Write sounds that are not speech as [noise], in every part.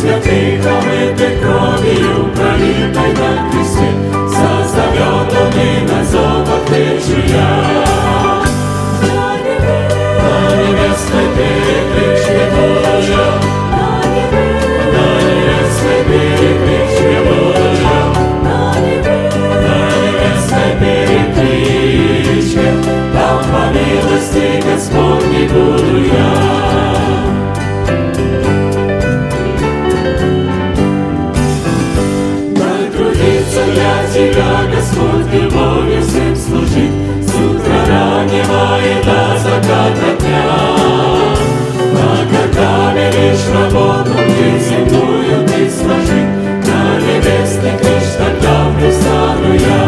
святий, омити а кров'ю, пролітай на крісті, за завьотами на зобах чуя. На небесной перекличке Божья, на небесной перекличке на небесной перекличке, там по милости Господней буду я. свободом земную ты сложи, На небесный крыш тогда пристану я.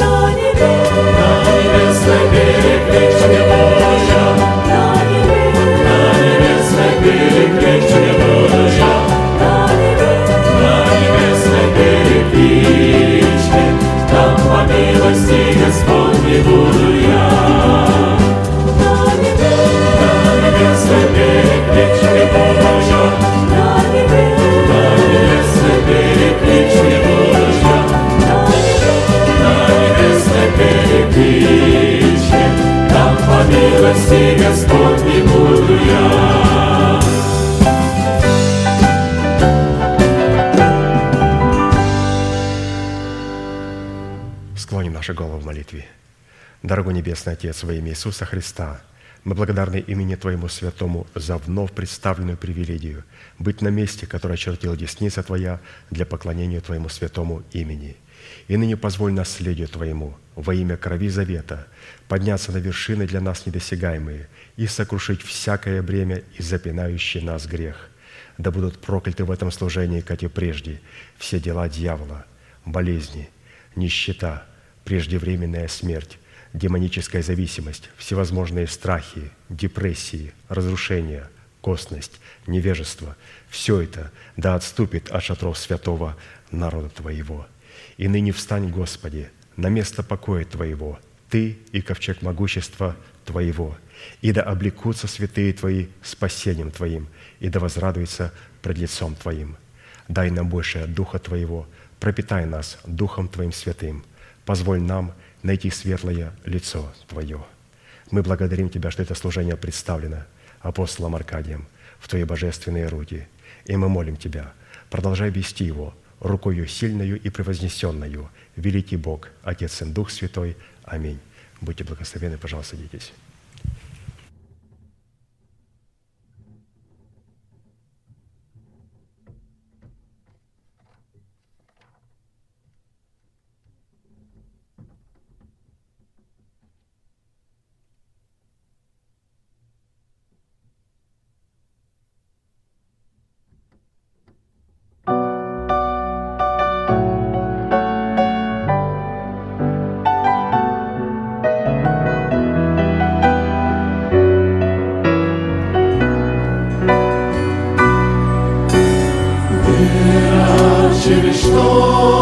На небесный, на небесный берег вечный Божья, На небесный берег вечный Божья, На небесный берег вечный, Там по милости Господь не буду я. Небесный Отец, во имя Иисуса Христа, мы благодарны имени Твоему Святому за вновь представленную привилегию быть на месте, которое очертила десница Твоя для поклонения Твоему святому имени. И ныне позволь наследию Твоему во имя крови завета подняться на вершины для нас недосягаемые и сокрушить всякое бремя и запинающий нас грех. Да будут прокляты в этом служении, как и прежде, все дела дьявола, болезни, нищета, преждевременная смерть, демоническая зависимость, всевозможные страхи, депрессии, разрушения, косность, невежество – все это да отступит от шатров святого народа Твоего. И ныне встань, Господи, на место покоя Твоего, Ты и ковчег могущества Твоего, и да облекутся святые Твои спасением Твоим, и да возрадуются пред лицом Твоим. Дай нам больше Духа Твоего, пропитай нас Духом Твоим святым. Позволь нам – найти светлое лицо Твое. Мы благодарим Тебя, что это служение представлено апостолом Аркадием в Твои божественные руки. И мы молим Тебя, продолжай вести его рукою сильною и превознесенную, великий Бог, Отец и Дух Святой. Аминь. Будьте благословены, пожалуйста, садитесь. через что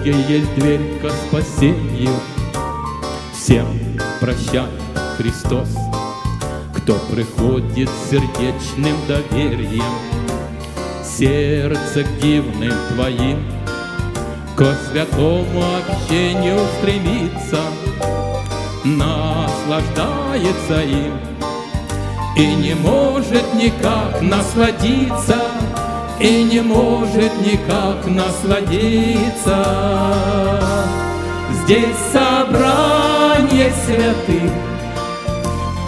Божья есть дверь ко спасению. Всем прощает Христос, кто приходит с сердечным доверием, сердце дивным Твоим, ко святому общению стремится, наслаждается им и не может никак насладиться и не может никак насладиться. Здесь собрание святых,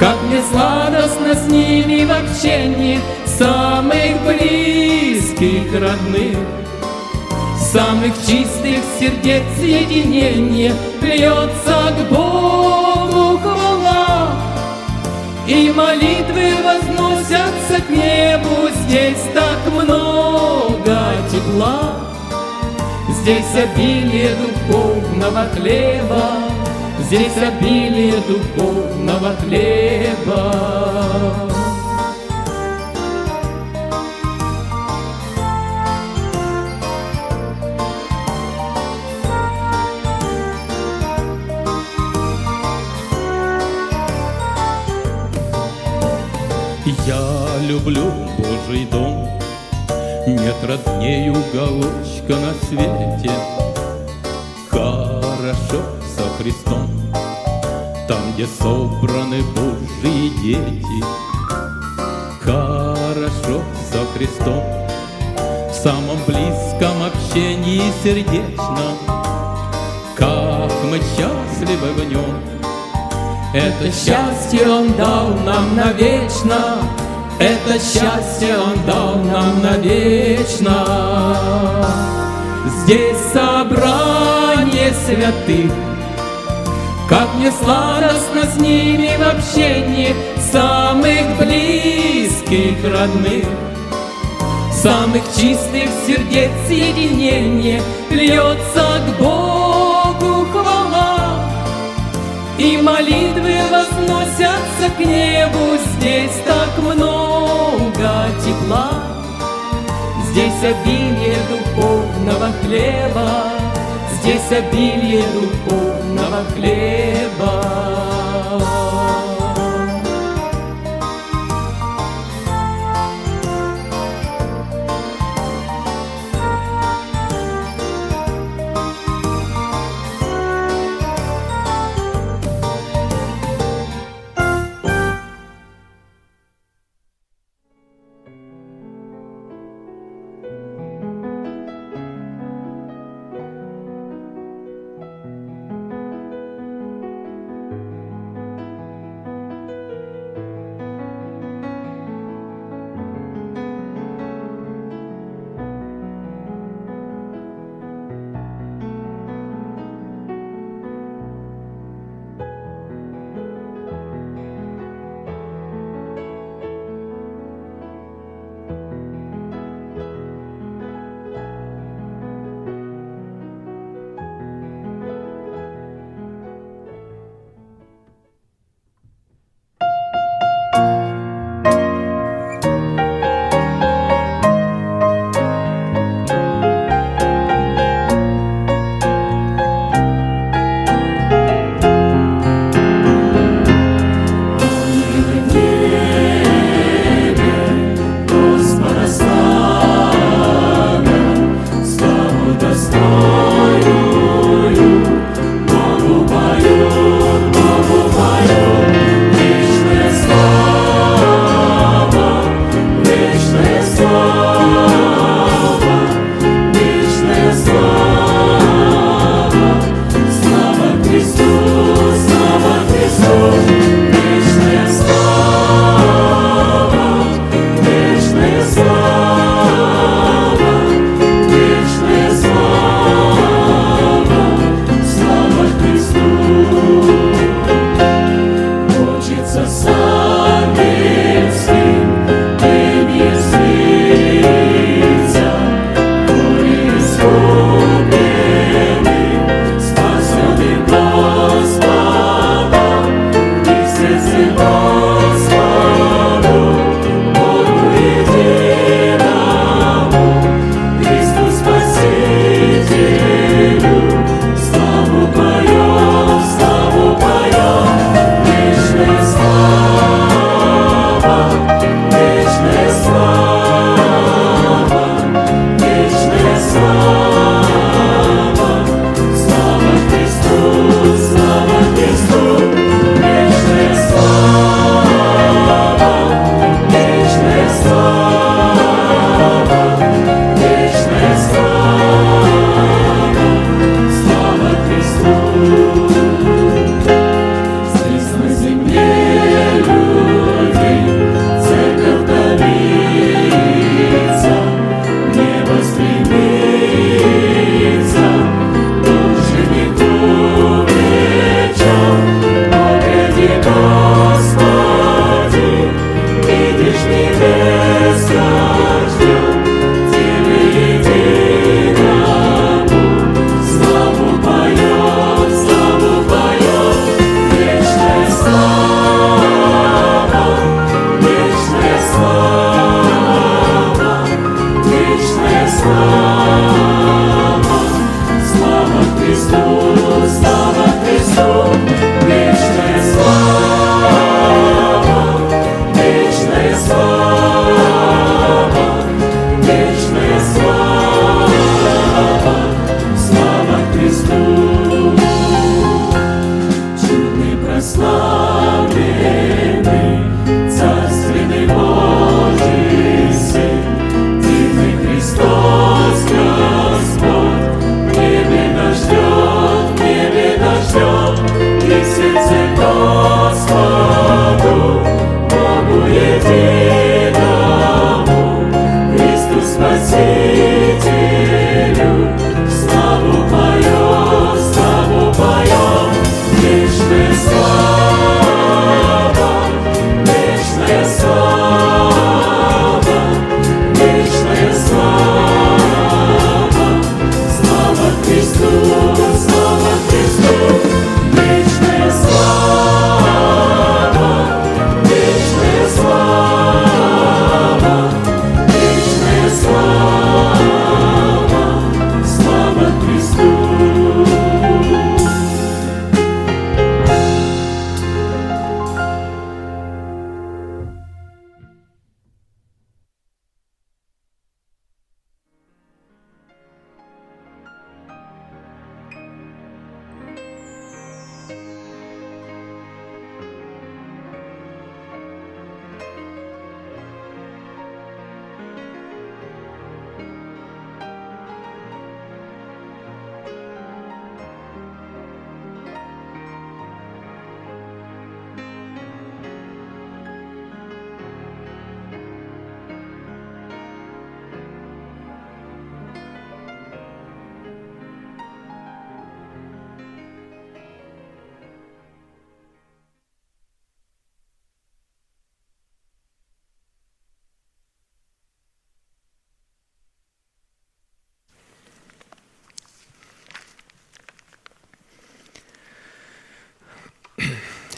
как мне сладостно с ними в общении самых близких родных, самых чистых сердец единение льется к Богу хвала, и молитвы возносятся к небу, здесь так много тепла, здесь обилие духовного хлеба, здесь обилие духовного хлеба. Я люблю Божий дом, Нет родней уголочка на свете. Хорошо со Христом, Там, где собраны Божьи дети. Хорошо со Христом, В самом близком общении сердечном, Как мы счастливы в нем, это счастье Он дал нам навечно, Это счастье Он дал нам навечно. Здесь собрание святых, Как мне сладостно с ними в общении, Самых близких родных, Самых чистых сердец единение Льется к Богу молитвы возносятся к небу, Здесь так много тепла, Здесь обилие духовного хлеба, Здесь обилие духовного хлеба.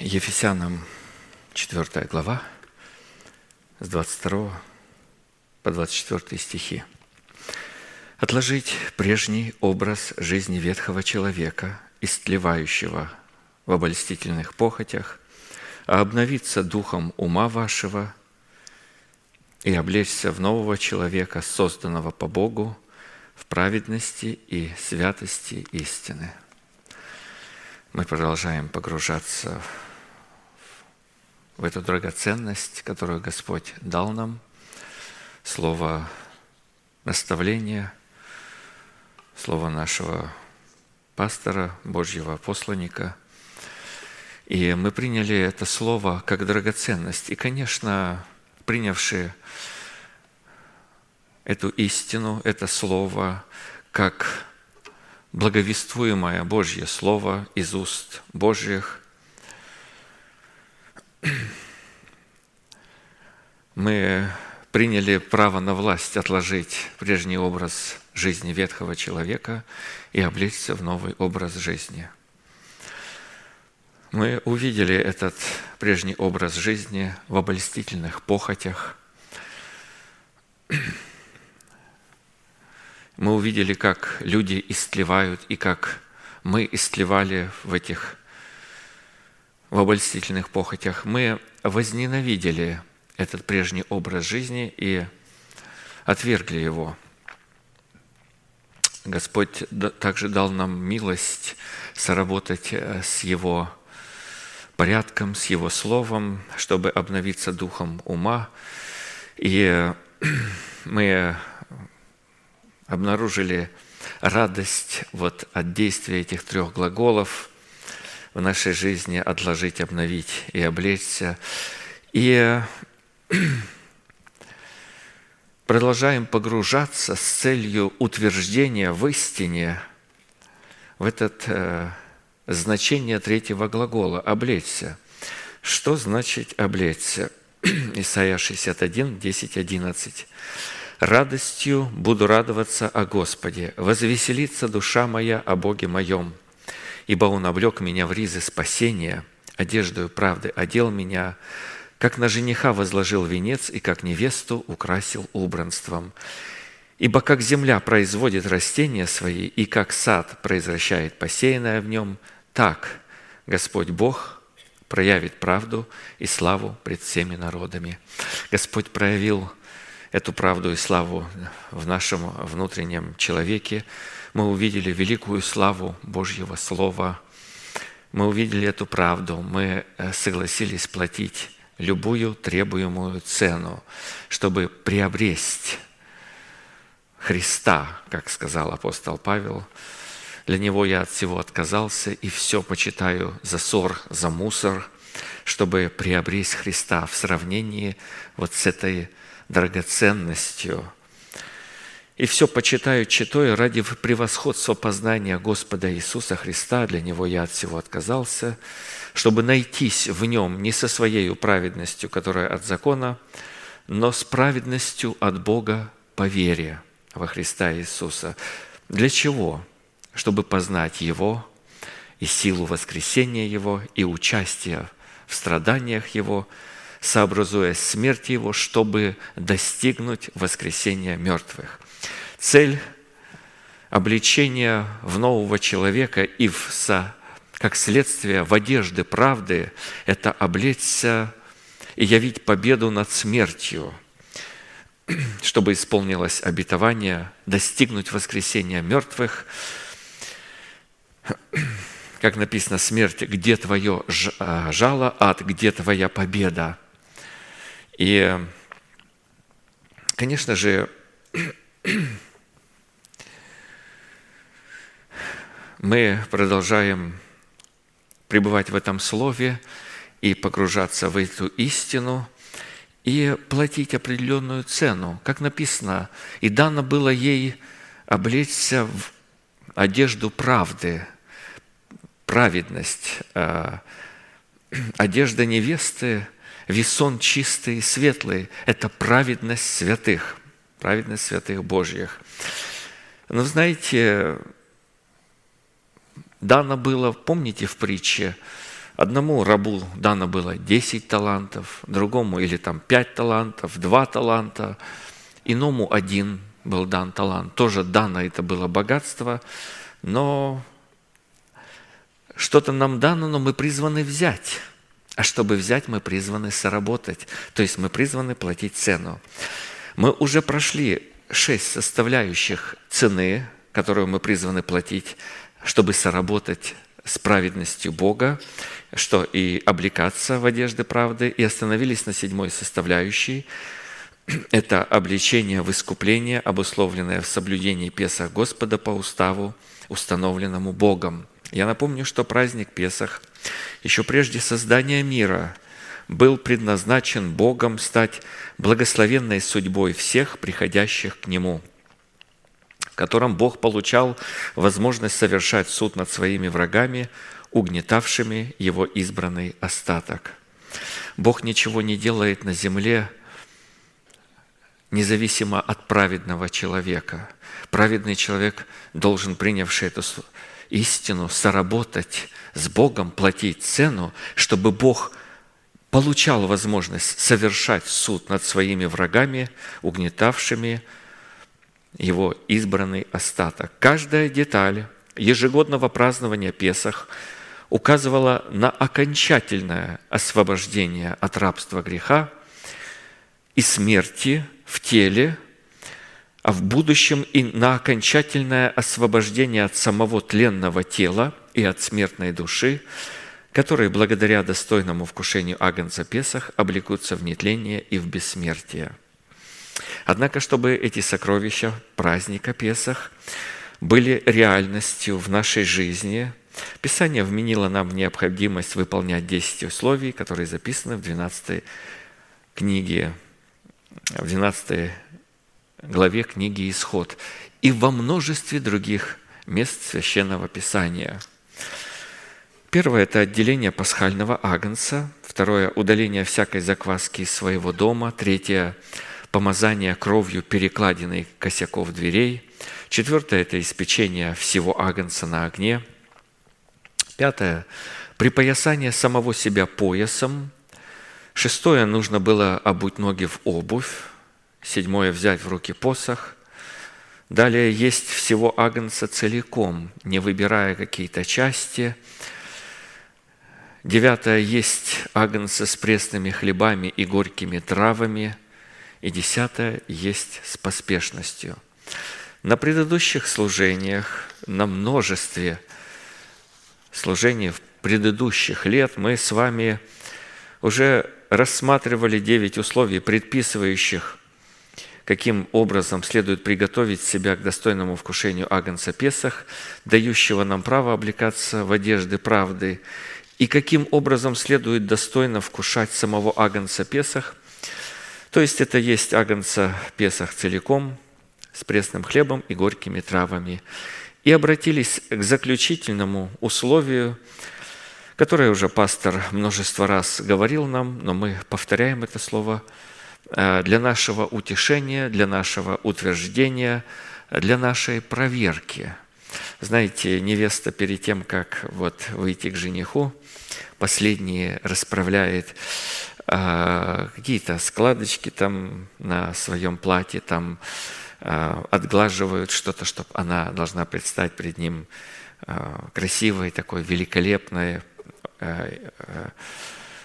Ефесянам 4 глава с 22 по 24 стихи. «Отложить прежний образ жизни ветхого человека, истлевающего в обольстительных похотях, а обновиться духом ума вашего и облечься в нового человека, созданного по Богу, в праведности и святости истины». Мы продолжаем погружаться в эту драгоценность, которую Господь дал нам, слово наставления, слово нашего пастора, Божьего посланника. И мы приняли это слово как драгоценность. И, конечно, принявшие эту истину, это слово, как благовествуемое Божье Слово из уст Божьих – мы приняли право на власть отложить прежний образ жизни ветхого человека и облечься в новый образ жизни. Мы увидели этот прежний образ жизни в обольстительных похотях. Мы увидели, как люди истлевают и как мы истлевали в этих в обольстительных похотях. Мы возненавидели этот прежний образ жизни и отвергли его. Господь также дал нам милость соработать э, с Его порядком, с Его Словом, чтобы обновиться духом ума. И мы обнаружили радость вот от действия этих трех глаголов в нашей жизни «отложить», «обновить» и «облечься». И [clears throat] продолжаем погружаться с целью утверждения в истине в это э, значение третьего глагола «облечься». Что значит «облечься»? [clears throat] Исайя 61, 10, 11. «Радостью буду радоваться о Господе, возвеселится душа моя о Боге моем, ибо Он облег меня в ризы спасения, одеждою правды одел меня, как на жениха возложил венец и как невесту украсил убранством. Ибо как земля производит растения свои, и как сад произвращает посеянное в нем, так Господь Бог проявит правду и славу пред всеми народами. Господь проявил эту правду и славу в нашем внутреннем человеке. Мы увидели великую славу Божьего Слова. Мы увидели эту правду. Мы э, согласились платить любую требуемую цену, чтобы приобрести Христа, как сказал апостол Павел. Для Него я от всего отказался и все почитаю за ссор, за мусор, чтобы приобрести Христа в сравнении вот с этой драгоценностью. И все почитаю читой ради превосходства познания Господа Иисуса Христа. Для Него я от всего отказался – чтобы найтись в нем не со своей праведностью, которая от закона, но с праведностью от Бога по вере во Христа Иисуса. Для чего? Чтобы познать Его и силу воскресения Его, и участие в страданиях Его, сообразуя смерть Его, чтобы достигнуть воскресения мертвых. Цель обличения в нового человека и в как следствие в одежды правды – это облечься и явить победу над смертью, [clears throat] чтобы исполнилось обетование достигнуть воскресения мертвых. [clears throat] Как написано, смерть, где твое а, жало, ад, где твоя победа. И, [clears throat] конечно же, мы продолжаем пребывать в этом слове и погружаться в эту истину и платить определенную цену. Как написано, и дано было ей облечься в одежду правды, праведность, а, [clears throat] одежда невесты, весон чистый и светлый – это праведность святых, праведность святых Божьих. Но знаете, дано было, помните в притче, одному рабу дано было 10 талантов, другому или там 5 талантов, 2 таланта, иному один был дан талант. Тоже дано это было богатство, но что-то нам дано, но мы призваны взять. А чтобы взять, мы призваны соработать. То есть мы призваны платить цену. Мы уже прошли шесть составляющих цены, которую мы призваны платить чтобы соработать с праведностью Бога, что и облекаться в одежды правды, и остановились на седьмой составляющей. [clears throat] Это обличение в искупление, обусловленное в соблюдении Песах Господа по уставу, установленному Богом. Я напомню, что праздник Песах еще прежде создания мира был предназначен Богом стать благословенной судьбой всех приходящих к Нему – котором Бог получал возможность совершать суд над своими врагами, угнетавшими его избранный остаток. Бог ничего не делает на земле независимо от праведного человека. Праведный человек должен, принявший эту истину, соработать с Богом, платить цену, чтобы Бог получал возможность совершать суд над своими врагами, угнетавшими его избранный остаток. Каждая деталь ежегодного празднования Песах указывала на окончательное освобождение от рабства греха и смерти в теле, а в будущем и на окончательное освобождение от самого тленного тела и от смертной души, которые благодаря достойному вкушению Агнца Песах облекутся в нетление и в бессмертие. Однако, чтобы эти сокровища праздника Песах были реальностью в нашей жизни, Писание вменило нам необходимость выполнять 10 условий, которые записаны в 12 книге, в 12 главе книги «Исход» и во множестве других мест Священного Писания. Первое – это отделение пасхального агнца. Второе – удаление всякой закваски из своего дома. Третье – помазание кровью перекладиной косяков дверей. Четвертое – это испечение всего агнца на огне. Пятое – припоясание самого себя поясом. Шестое – нужно было обуть ноги в обувь. Седьмое – взять в руки посох. Далее есть всего агнца целиком, не выбирая какие-то части. Девятое – есть агнца с пресными хлебами и горькими травами. И десятое – есть с поспешностью. На предыдущих служениях, на множестве служений в предыдущих лет мы с вами уже рассматривали девять условий, предписывающих каким образом следует приготовить себя к достойному вкушению Агнца Песах, дающего нам право облекаться в одежды правды, и каким образом следует достойно вкушать самого Агнца Песах, то есть это есть Агнца Песах целиком, с пресным хлебом и горькими травами. И обратились к заключительному условию, которое уже пастор множество раз говорил нам, но мы повторяем это слово – Э, для нашего утешения, для нашего утверждения, для нашей проверки. Знаете, невеста перед тем, как вот выйти к жениху, последние расправляет какие-то складочки там на своем платье, там э, отглаживают что-то, чтобы она должна предстать перед ним красивой, такой великолепной,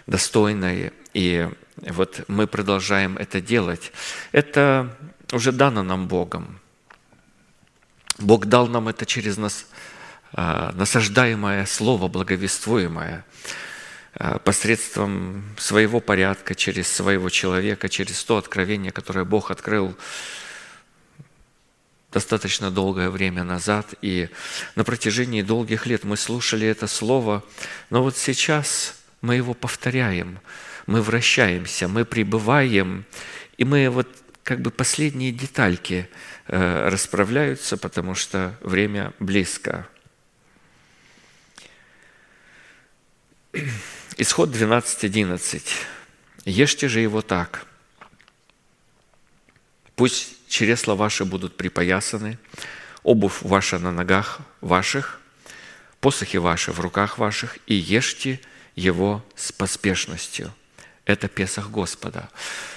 достойной. И вот мы продолжаем это делать. Это уже дано нам Богом. Бог дал нам это через нас а, насаждаемое слово, благовествуемое, а, посредством своего порядка, через своего человека, через то откровение, которое Бог открыл достаточно долгое время назад, и на протяжении долгих лет мы слушали это слово, но вот сейчас мы его повторяем – мы вращаемся, мы пребываем, и мы вот как бы последние детальки э, расправляются, потому что время близко. Исход 12.11. «Ешьте же его так. Пусть чресла ваши будут припоясаны, обувь ваша на ногах ваших, посохи ваши в руках ваших, и ешьте его с поспешностью» это Песах Господа.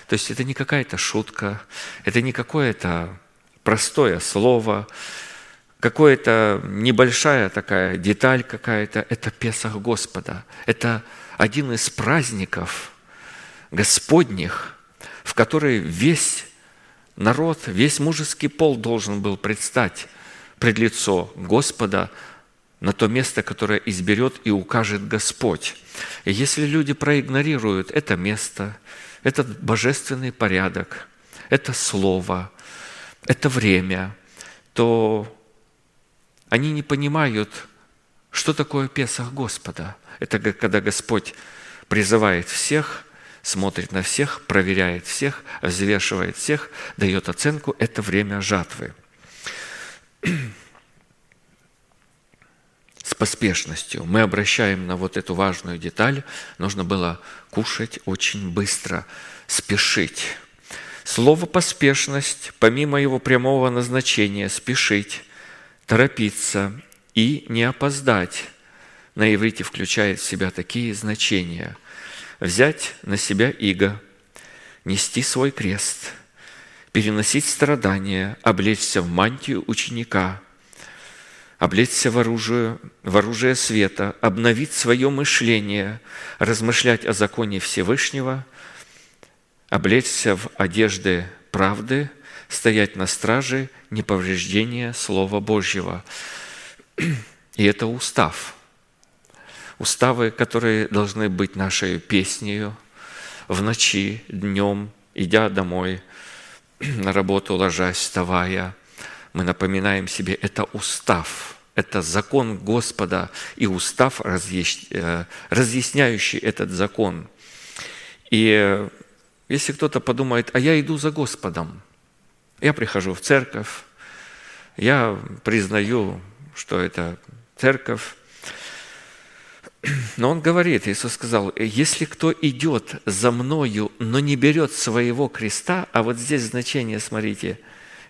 То есть это не какая-то шутка, это не какое-то простое слово, какое-то небольшая такая деталь какая-то, это Песах Господа. Это один из праздников Господних, в который весь народ, весь мужеский пол должен был предстать пред лицо Господа на то место, которое изберет и укажет Господь. И если люди проигнорируют это место, этот божественный порядок, это слово, это время, то они не понимают, что такое Песах Господа. Это когда Господь призывает всех, смотрит на всех, проверяет всех, взвешивает всех, дает оценку. Это время жатвы [clears throat] с поспешностью. Мы обращаем на вот эту важную деталь. Нужно было кушать очень быстро, спешить. Слово «поспешность», помимо его прямого назначения, спешить, торопиться и не опоздать, на иврите включает в себя такие значения. Взять на себя иго, нести свой крест, переносить страдания, облечься в мантию ученика, облечься в оружие, в оружие света, обновить свое мышление, размышлять о законе Всевышнего, облечься в одежды правды, стоять на страже неповреждения Слова Божьего. [clears throat] И это устав. Уставы, которые должны быть нашей песнею в ночи, днем, идя домой, [clears throat] на работу ложась, вставая. Мы напоминаем себе, это устав, это закон Господа и устав, э, разъясняющий этот закон. И если кто-то подумает, а я иду за Господом, я прихожу в церковь, я признаю, что это церковь, но он говорит, Иисус сказал, если кто идет за мною, но не берет своего креста, а вот здесь значение, смотрите,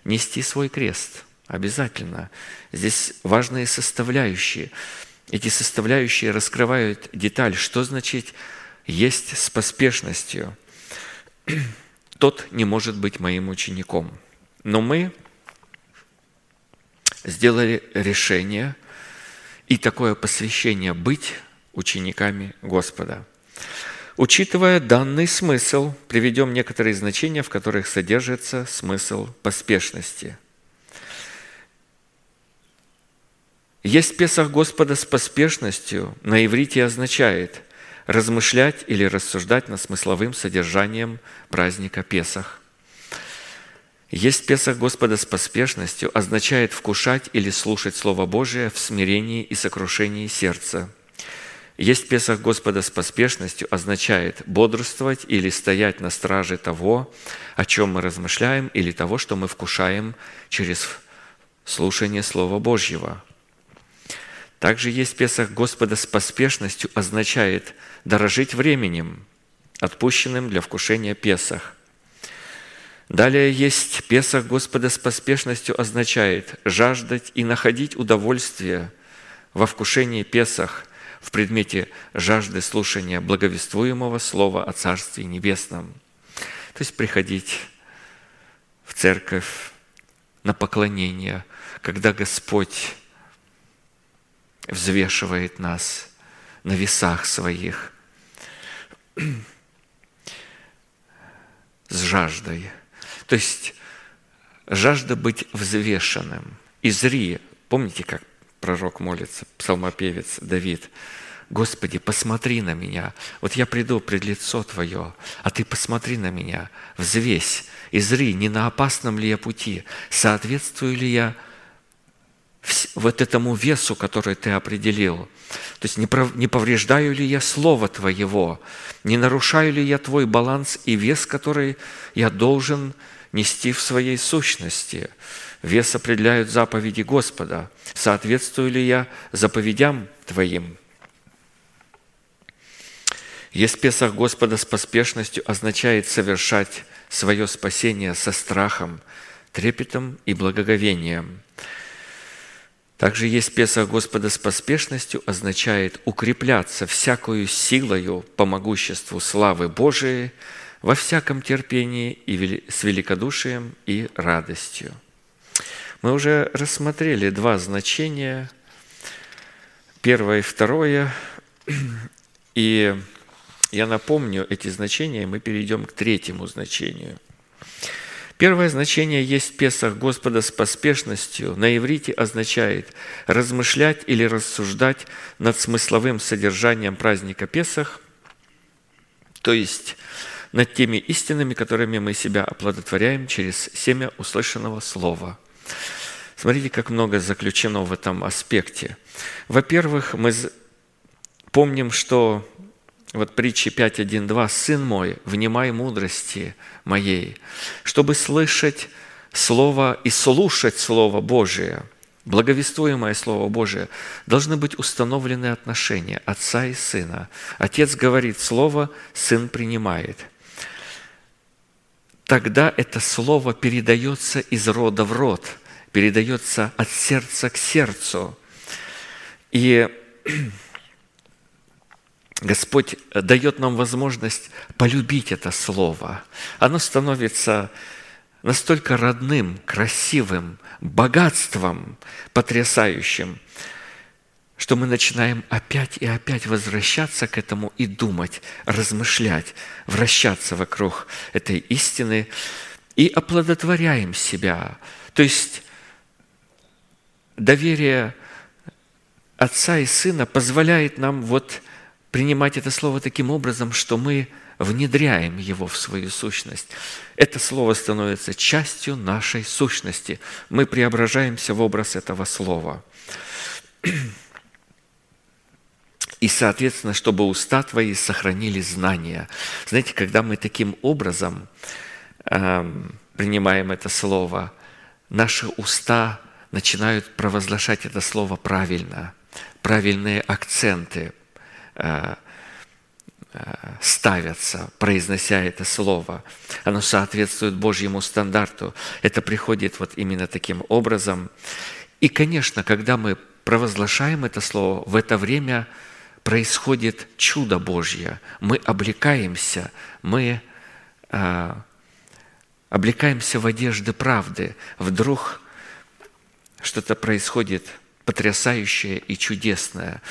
нести свой крест, обязательно. Здесь важные составляющие. Эти составляющие раскрывают деталь, что значит есть с поспешностью. [clears throat] Тот не может быть моим учеником. Но мы сделали решение и такое посвящение быть учениками Господа. Учитывая данный смысл, приведем некоторые значения, в которых содержится смысл поспешности. Есть Песах Господа с поспешностью на иврите означает размышлять или рассуждать над смысловым содержанием праздника Песах. Есть Песах Господа с поспешностью означает вкушать или слушать Слово Божие в смирении и сокрушении сердца – есть Песах Господа с поспешностью означает бодрствовать или стоять на страже того, о чем мы размышляем, или того, что мы вкушаем через слушание Слова Божьего. Также есть Песах Господа с поспешностью означает дорожить временем, отпущенным для вкушения Песах. Далее есть Песах Господа с поспешностью означает жаждать и находить удовольствие во вкушении Песах – в предмете жажды слушания благовествуемого слова о Царстве Небесном. То есть приходить в церковь на поклонение, когда Господь взвешивает нас на весах своих с жаждой. То есть жажда быть взвешенным. Изри, помните, как пророк молится, псалмопевец Давид, «Господи, посмотри на меня, вот я приду пред лицо Твое, а Ты посмотри на меня, взвесь, и зри, не на опасном ли я пути, соответствую ли я вот этому весу, который Ты определил. То есть не повреждаю ли я Слово Твоего, не нарушаю ли я Твой баланс и вес, который я должен нести в своей сущности. Вес определяют заповеди Господа. Соответствую ли я заповедям Твоим? Есть Песах Господа с поспешностью означает совершать свое спасение со страхом, трепетом и благоговением. Также есть Песах Господа с поспешностью означает укрепляться всякую силою по могуществу славы Божией во всяком терпении и с великодушием и радостью. Мы уже рассмотрели два значения, первое и второе, [clears throat] и я напомню эти значения, и мы перейдем к третьему значению. Первое значение есть Песах Господа с поспешностью. На иврите означает размышлять или рассуждать над смысловым содержанием праздника Песах, то есть над теми истинами, которыми мы себя оплодотворяем через семя услышанного слова – Смотрите, как много заключено в этом аспекте. Во-первых, мы помним, что вот притчи 5.1.2 «Сын мой, внимай мудрости моей, чтобы слышать Слово и слушать Слово Божие, благовествуемое Слово Божие, должны быть установлены отношения отца и сына. Отец говорит Слово, сын принимает – тогда это слово передается из рода в род, передается от сердца к сердцу. И [clears throat] Господь дает нам возможность полюбить это слово. Оно становится настолько родным, красивым, богатством потрясающим, что мы начинаем опять и опять возвращаться к этому и думать, размышлять, вращаться вокруг этой истины и оплодотворяем себя. То есть доверие Отца и Сына позволяет нам вот принимать это слово таким образом, что мы внедряем его в свою сущность. Это слово становится частью нашей сущности. Мы преображаемся в образ этого слова. И, соответственно, чтобы уста твои сохранили знания. Знаете, когда мы таким образом э, принимаем это слово, наши уста начинают провозглашать это слово правильно, правильные акценты э, э, ставятся, произнося это слово. Оно соответствует Божьему стандарту. Это приходит вот именно таким образом. И, конечно, когда мы провозглашаем это слово, в это время – происходит чудо Божье. Мы облекаемся, мы э, облекаемся в одежды правды. Вдруг что-то происходит потрясающее и чудесное.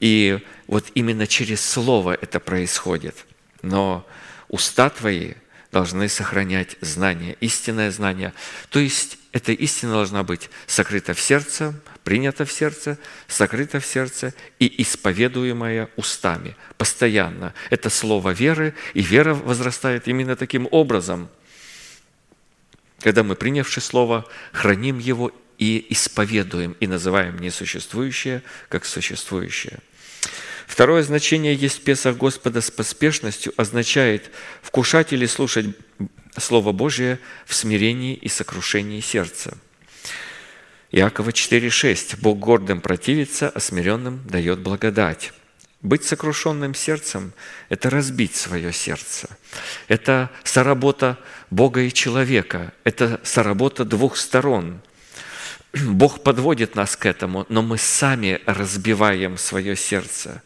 И вот именно через Слово это происходит. Но уста твои должны сохранять знание, истинное знание. То есть эта истина должна быть сокрыта в сердце, принята в сердце, сокрыта в сердце и исповедуемая устами постоянно. Это слово веры, и вера возрастает именно таким образом, когда мы, принявши слово, храним его и исповедуем, и называем несуществующее как существующее. Второе значение есть Песах Господа с поспешностью означает вкушать или слушать Слово Божие в смирении и сокрушении сердца. Иакова 4,6. Бог гордым противится, а смиренным дает благодать. Быть сокрушенным сердцем – это разбить свое сердце. Это соработа Бога и человека. Это соработа двух сторон. Бог подводит нас к этому, но мы сами разбиваем свое сердце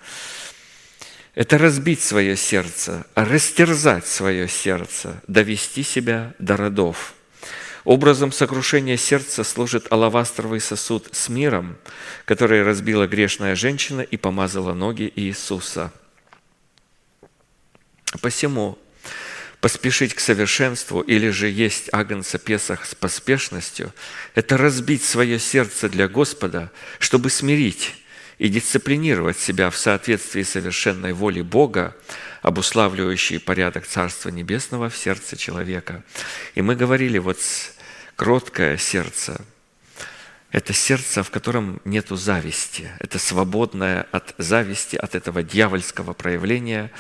это разбить свое сердце, растерзать свое сердце, довести себя до родов. Образом сокрушения сердца служит алавастровый сосуд с миром, который разбила грешная женщина и помазала ноги Иисуса. Посему поспешить к совершенству или же есть агнца Песах с поспешностью – это разбить свое сердце для Господа, чтобы смирить и дисциплинировать себя в соответствии совершенной воле Бога, обуславливающей порядок Царства Небесного в сердце человека. И мы говорили, вот кроткое сердце – это сердце, в котором нет зависти. Это свободное от зависти, от этого дьявольского проявления.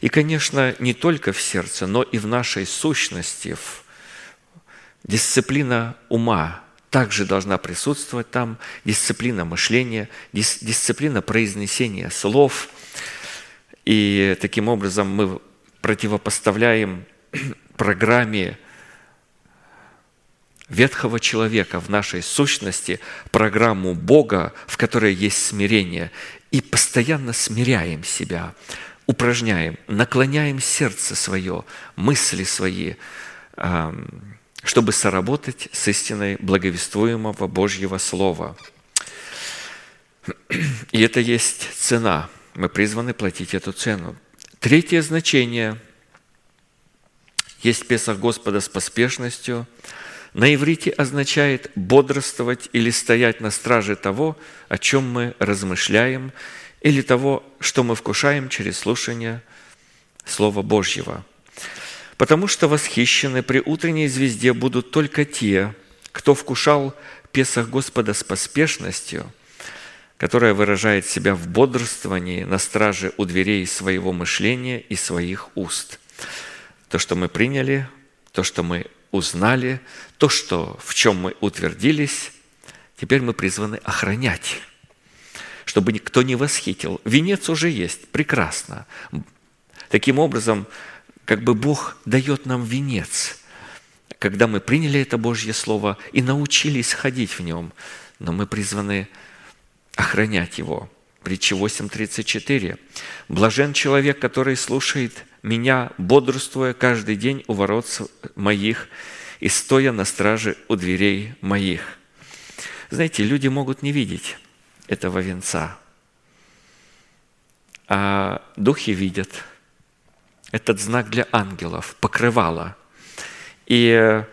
И, конечно, не только в сердце, но и в нашей сущности, в дисциплина ума, также должна присутствовать там дисциплина мышления, дис, дисциплина произнесения слов. И таким образом мы противопоставляем [clears throat] программе ветхого человека в нашей сущности программу Бога, в которой есть смирение, и постоянно смиряем себя, упражняем, наклоняем сердце свое, мысли свои, чтобы соработать с истиной благовествуемого Божьего Слова. И это есть цена. Мы призваны платить эту цену. Третье значение есть Песах Господа с поспешностью. На иврите означает бодрствовать или стоять на страже того, о чем мы размышляем, или того, что мы вкушаем через слушание Слова Божьего – Потому что восхищены при утренней звезде будут только те, кто вкушал Песах Господа с поспешностью, которая выражает себя в бодрствовании на страже у дверей своего мышления и своих уст. То, что мы приняли, то, что мы узнали, то, что, в чем мы утвердились, теперь мы призваны охранять, чтобы никто не восхитил. Венец уже есть, прекрасно. Таким образом, как бы Бог дает нам венец, когда мы приняли это Божье Слово и научились ходить в нем, но мы призваны охранять его. Притча 8.34. «Блажен человек, который слушает меня, бодрствуя каждый день у ворот моих и стоя на страже у дверей моих». Знаете, люди могут не видеть этого венца, а духи видят – этот знак для ангелов, покрывало. И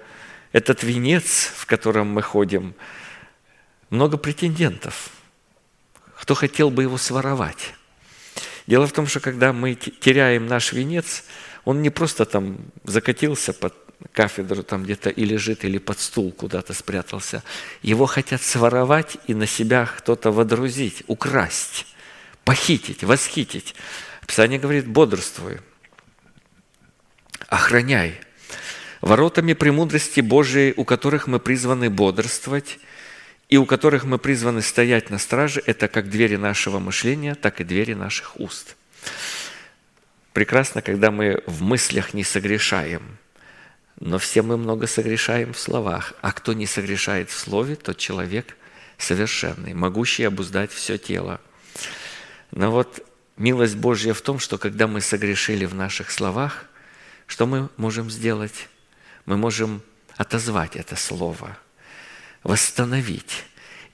этот венец, в котором мы ходим, много претендентов. Кто хотел бы его своровать? Дело в том, что когда мы теряем наш венец, он не просто там закатился под кафедру там где-то и лежит, или под стул куда-то спрятался. Его хотят своровать и на себя кто-то водрузить, украсть, похитить, восхитить. Писание говорит, бодрствуй, охраняй. Воротами премудрости Божией, у которых мы призваны бодрствовать, и у которых мы призваны стоять на страже, это как двери нашего мышления, так и двери наших уст. Прекрасно, когда мы в мыслях не согрешаем, но все мы много согрешаем в словах, а кто не согрешает в слове, тот человек совершенный, могущий обуздать все тело. Но вот милость Божья в том, что когда мы согрешили в наших словах – что мы можем сделать? Мы можем отозвать это слово, восстановить.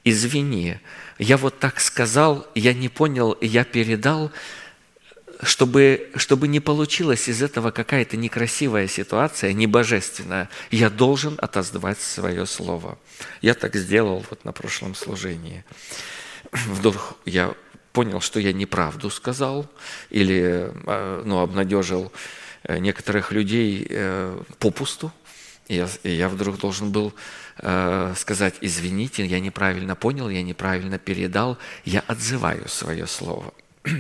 Извини, я вот так сказал, я не понял, я передал, чтобы, чтобы не получилась из этого какая-то некрасивая ситуация, небожественная, я должен отозвать свое слово. Я так сделал вот на прошлом служении. Вдруг я понял, что я неправду сказал или э, ну, обнадежил Э, некоторых людей э, попусту. И я, и я вдруг должен был э, сказать, извините, я неправильно понял, я неправильно передал, я отзываю свое слово. [clears throat]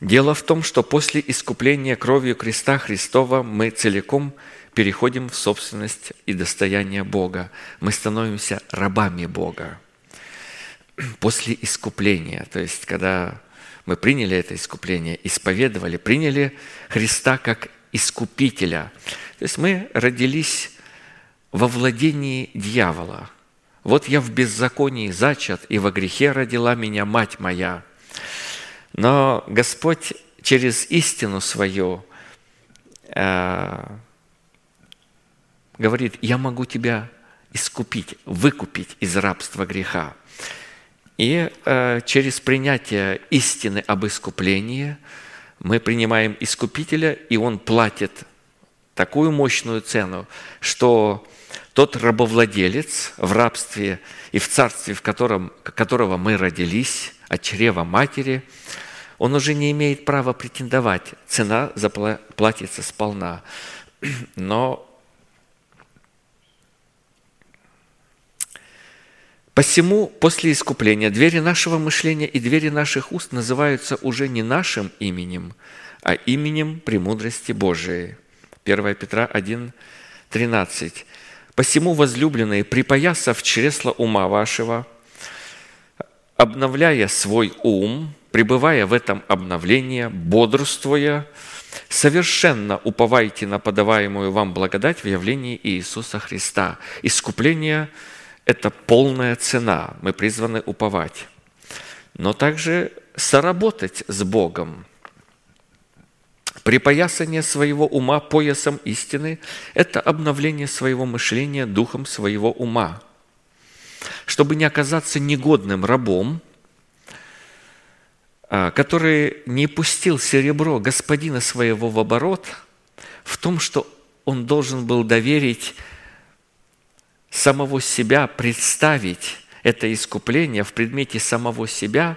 Дело в том, что после искупления кровью креста Христова мы целиком переходим в собственность и достояние Бога. Мы становимся рабами Бога. [clears throat] После искупления, то есть когда мы приняли это искупление, исповедовали, приняли Христа как искупителя. То есть мы родились во владении дьявола. Вот я в беззаконии зачат, и во грехе родила меня мать моя. Но Господь через истину свою э, говорит, я могу тебя искупить, выкупить из рабства греха. И э, через принятие истины об искуплении мы принимаем Искупителя, и Он платит такую мощную цену, что тот рабовладелец в рабстве и в царстве, в котором, которого мы родились, от чрева матери, он уже не имеет права претендовать. Цена заплатится сполна. [clears throat] Но Посему после искупления двери нашего мышления и двери наших уст называются уже не нашим именем, а именем премудрости Божией. 1 Петра 1, 13. «Посему, возлюбленные, припоясав чресло ума вашего, обновляя свой ум, пребывая в этом обновлении, бодрствуя, совершенно уповайте на подаваемую вам благодать в явлении Иисуса Христа». Искупление – это полная цена, мы призваны уповать. Но также соработать с Богом. Припоясание своего ума поясом истины – это обновление своего мышления духом своего ума. Чтобы не оказаться негодным рабом, а, который не пустил серебро господина своего в оборот, в том, что он должен был доверить самого себя представить это искупление в предмете самого себя,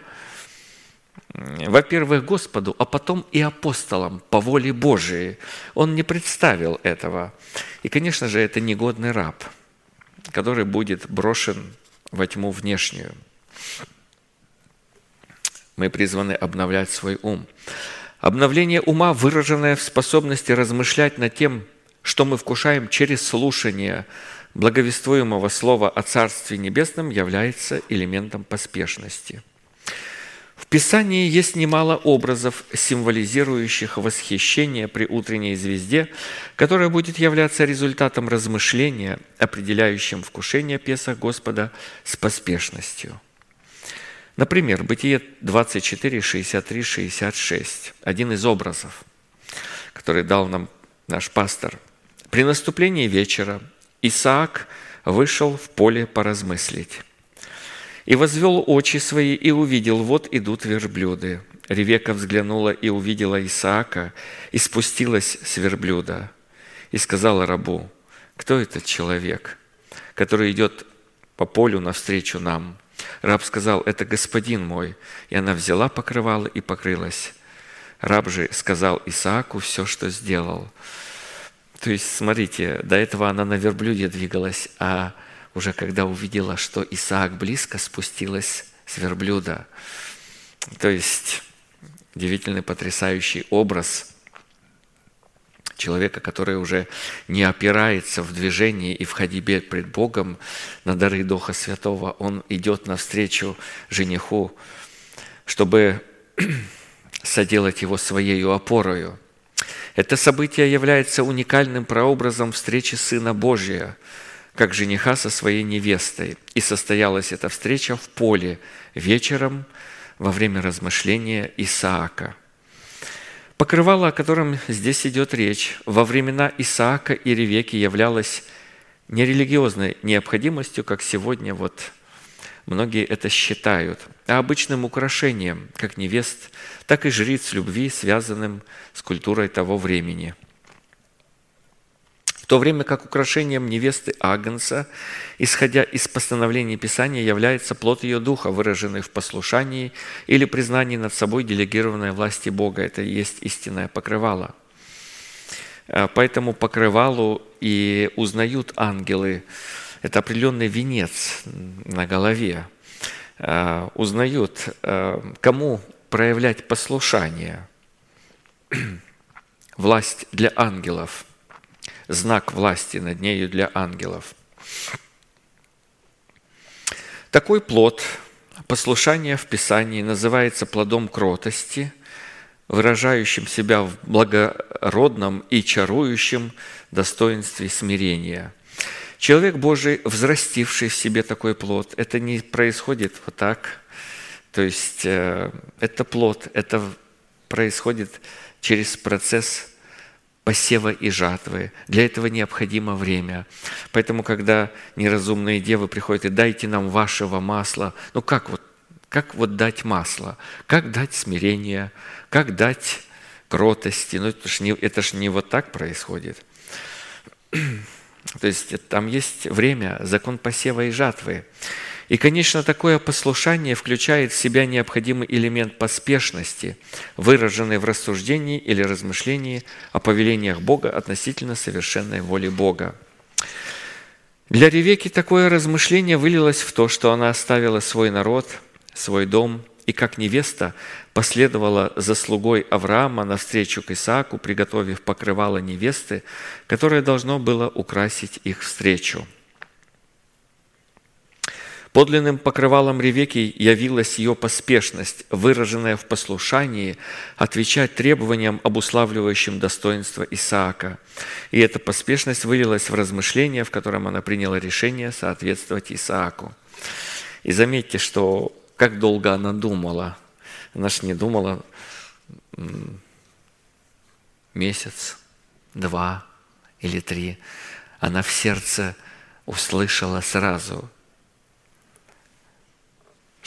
во-первых, Господу, а потом и апостолам по воле Божией. Он не представил этого. И, конечно же, это негодный раб, который будет брошен во тьму внешнюю. Мы призваны обновлять свой ум. Обновление ума, выраженное в способности размышлять над тем, что мы вкушаем через слушание благовествуемого слова о Царстве Небесном является элементом поспешности. Писании есть немало образов, символизирующих восхищение при утренней звезде, которое будет являться результатом размышления, определяющим вкушение Песах Господа с поспешностью. Например, Бытие 24, 63, 66. Один из образов, который дал нам наш пастор. «При наступлении вечера Исаак вышел в поле поразмыслить. И возвел очи свои, и увидел, вот идут верблюды. Ревека взглянула и увидела Исаака, и спустилась с верблюда, и сказала рабу, кто этот человек, который идет по полю навстречу нам? Раб сказал, это господин мой. И она взяла покрывало и покрылась. Раб же сказал Исааку все, что сделал. То есть, смотрите, до этого она на верблюде двигалась, а уже когда увидела, что Исаак близко спустилась с верблюда. То есть удивительный, потрясающий образ человека, который уже не опирается в движении и в ходьбе пред Богом на дары Духа Святого. Он идет навстречу жениху, чтобы [clears throat] соделать его своей опорою. Это событие является уникальным прообразом встречи Сына Божия – как жениха со своей невестой. И состоялась эта встреча в поле вечером во время размышления Исаака. Покрывало, о котором здесь идет речь, во времена Исаака и Ревеки являлось не религиозной необходимостью, как сегодня вот многие это считают, а обычным украшением, как невест, так и жриц любви, связанным с культурой того времени – то время как украшением невесты Агнца, исходя из постановлений Писания, является плод ее духа, выраженный в послушании или признании над собой делегированной власти Бога. Это и есть истинное покрывало. А, поэтому покрывалу и узнают ангелы. Это определенный венец на голове. А, узнают, а, кому проявлять послушание. [clears throat] Власть для ангелов – знак власти над нею для ангелов. Такой плод послушания в Писании называется плодом кротости, выражающим себя в благородном и чарующем достоинстве смирения. Человек Божий, взрастивший в себе такой плод, это не происходит вот так. То есть э, это плод, это происходит через процесс посева и жатвы. Для этого необходимо время. Поэтому, когда неразумные девы приходят и дайте нам вашего масла, ну как вот, как вот дать масло? Как дать смирение? Как дать кротости? Ну это ж не, это ж не вот так происходит. [clears throat] То есть там есть время, закон посева и жатвы. И, конечно, такое послушание включает в себя необходимый элемент поспешности, выраженный в рассуждении или размышлении о повелениях Бога относительно совершенной воли Бога. Для Ревеки такое размышление вылилось в то, что она оставила свой народ, свой дом, и как невеста последовала за слугой Авраама навстречу к Исааку, приготовив покрывало невесты, которое должно было украсить их встречу – Подлинным покрывалом Ревеки явилась ее поспешность, выраженная в послушании, отвечать требованиям, обуславливающим достоинство Исаака. И эта поспешность вылилась в размышление, в котором она приняла решение соответствовать Исааку. И заметьте, что как долго она думала. Она же не думала месяц, два или три. Она в сердце услышала сразу –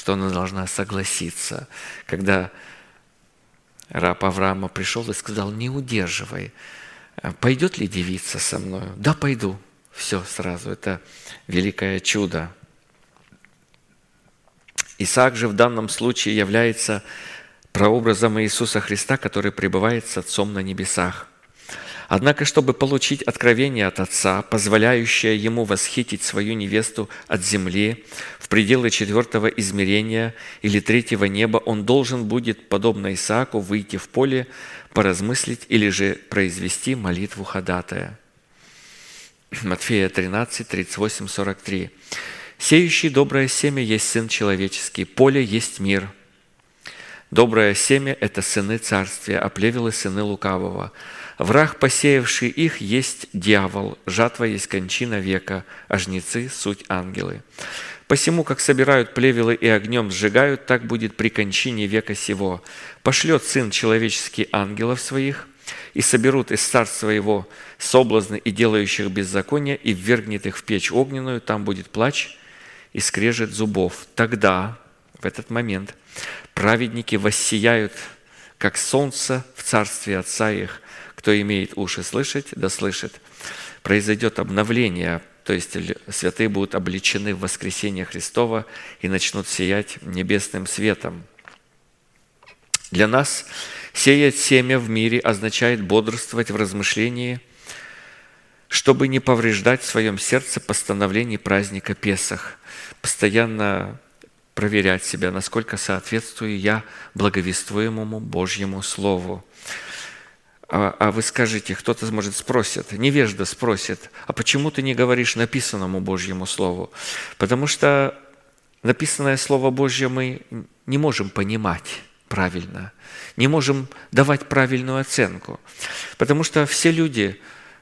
что она должна согласиться. Когда раб Авраама пришел и сказал, не удерживай, пойдет ли девица со мной? Да, пойду. Все сразу, это великое чудо. Исаак же в данном случае является прообразом Иисуса Христа, который пребывает с Отцом на небесах. Однако, чтобы получить откровение от Отца, позволяющее ему восхитить свою невесту от земли пределы четвертого измерения или третьего неба, он должен будет, подобно Исааку, выйти в поле, поразмыслить или же произвести молитву ходатая. Матфея 13, 38, 43. «Сеющий доброе семя есть Сын Человеческий, поле есть мир. Доброе семя – это сыны царствия, а плевелы – сыны лукавого. Враг, посеявший их, есть дьявол, жатва есть кончина века, а жнецы – суть ангелы. Посему, как собирают плевелы и огнем сжигают, так будет при кончине века сего. Пошлет Сын Человеческий ангелов своих, и соберут из царства его соблазны и делающих беззаконие, и ввергнет их в печь огненную, там будет плач и скрежет зубов. Тогда, в этот момент, праведники воссияют, как солнце в царстве Отца их. Кто имеет уши слышать, да слышит. Произойдет обновление, то есть святые будут обличены в воскресение Христова и начнут сиять небесным светом. Для нас сеять семя в мире означает бодрствовать в размышлении, чтобы не повреждать в своем сердце постановлений праздника Песах, постоянно проверять себя, насколько соответствую я благовествуемому Божьему Слову. А, а вы скажете, кто-то, может, спросит, невежда спросит, а почему ты не говоришь написанному Божьему Слову? Потому что написанное Слово Божье мы не можем понимать правильно, не можем давать правильную оценку. Потому что все люди,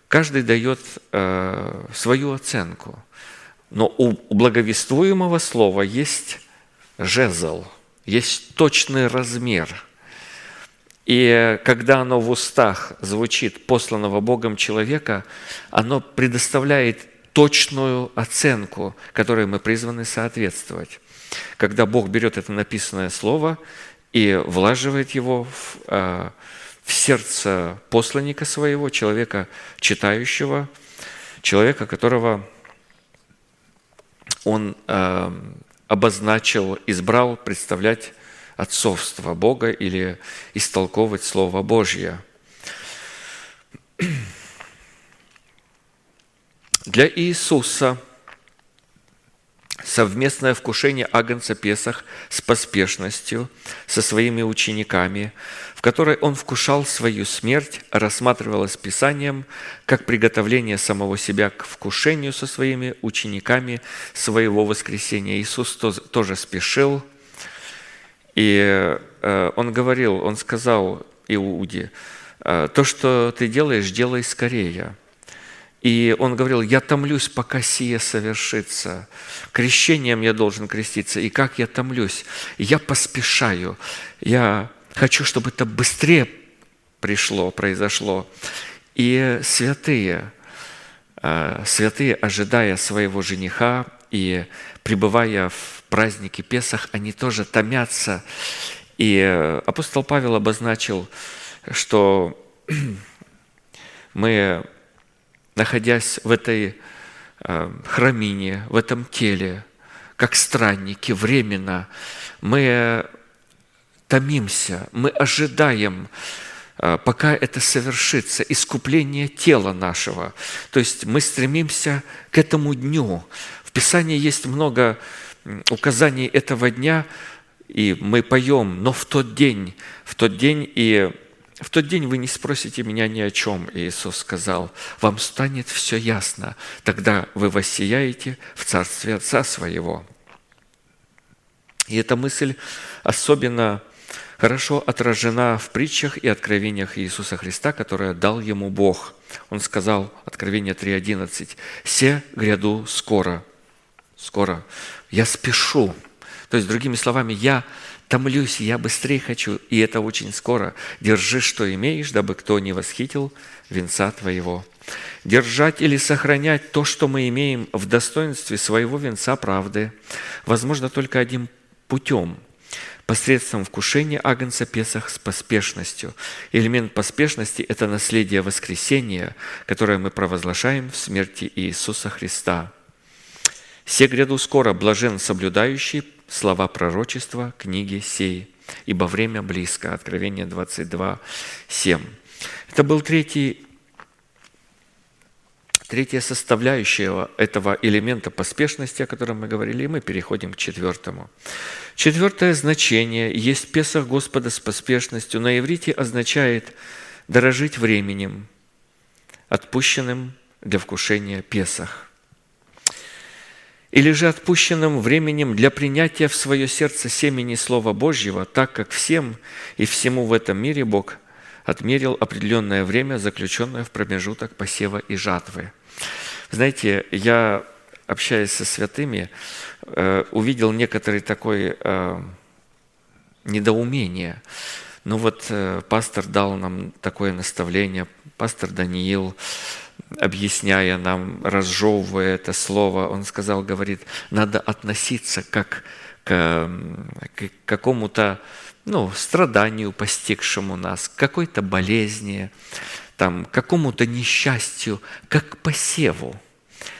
каждый дает э, свою оценку. Но у благовествуемого слова есть жезл, есть точный размер. И когда оно в устах звучит посланного Богом человека, оно предоставляет точную оценку, которой мы призваны соответствовать. Когда Бог берет это написанное слово и влаживает его в, э, в сердце посланника своего, человека читающего, человека, которого он э, обозначил, избрал представлять отцовство Бога или истолковывать Слово Божье. Для Иисуса совместное вкушение Агнца Песах с поспешностью, со своими учениками, в которой он вкушал свою смерть, рассматривалось Писанием как приготовление самого себя к вкушению со своими учениками своего воскресения. Иисус тоже спешил, и э, он говорил, он сказал Иуде, «Э, то, что ты делаешь, делай скорее. И он говорил, я томлюсь, пока сие совершится. Крещением я должен креститься. И как я томлюсь? Я поспешаю. Я Хочу, чтобы это быстрее пришло, произошло. И святые, э, святые, ожидая своего жениха и пребывая в празднике Песах, они тоже томятся. И апостол Павел обозначил, что [clears throat] мы, находясь в этой э, храмине, в этом теле, как странники, временно, мы томимся, мы ожидаем, пока это совершится, искупление тела нашего. То есть мы стремимся к этому дню. В Писании есть много указаний этого дня, и мы поем, но в тот день, в тот день и в тот день вы не спросите меня ни о чем, Иисус сказал. Вам станет все ясно. Тогда вы воссияете в Царстве Отца Своего. И эта мысль особенно хорошо отражена в притчах и откровениях Иисуса Христа, которые дал ему Бог. Он сказал, Откровение 3.11, «Се гряду скоро». Скоро. Я спешу. То есть, другими словами, я томлюсь, я быстрее хочу, и это очень скоро. Держи, что имеешь, дабы кто не восхитил венца твоего. Держать или сохранять то, что мы имеем в достоинстве своего венца правды, возможно только одним путем – посредством вкушения Агнца Песах с поспешностью. Элемент поспешности – это наследие воскресения, которое мы провозглашаем в смерти Иисуса Христа. «Се гряду скоро, блажен соблюдающий слова пророчества книги сей, ибо время близко». Откровение 22, 7. Это был третий Третья составляющая этого элемента поспешности, о котором мы говорили, и мы переходим к четвертому. Четвертое значение есть Песах Господа с поспешностью. На иврите означает дорожить временем, отпущенным для вкушения Песах. Или же отпущенным временем для принятия в свое сердце семени Слова Божьего, так как всем и всему в этом мире Бог отмерил определенное время, заключенное в промежуток посева и жатвы. Знаете, я, общаясь со святыми, э, увидел некоторый такой э, недоумение. Ну вот э, пастор дал нам такое наставление, пастор Даниил, объясняя нам, разжевывая это слово, он сказал, говорит, надо относиться как к, к какому-то ну, страданию, постигшему нас, к какой-то болезни, там, к какому-то несчастью, как к посеву.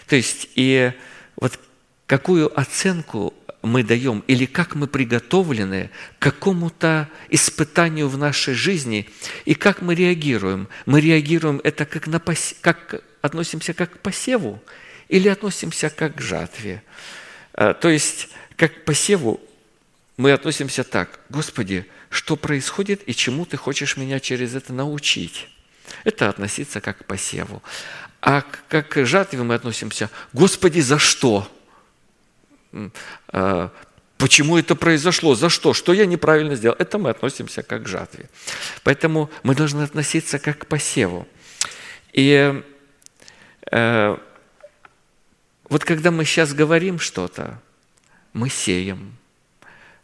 То есть, и вот какую оценку мы даем или как мы приготовлены к какому-то испытанию в нашей жизни и как мы реагируем. Мы реагируем это как, на пос... как относимся как к посеву или относимся как к жатве. А, то есть как к посеву мы относимся так, Господи, что происходит и чему Ты хочешь меня через это научить? Это относиться как к посеву. А как к жатве мы относимся, Господи, за что? А, почему это произошло? За что? Что я неправильно сделал? Это мы относимся как к жатве. Поэтому мы должны относиться как к посеву. И э, вот когда мы сейчас говорим что-то, мы сеем.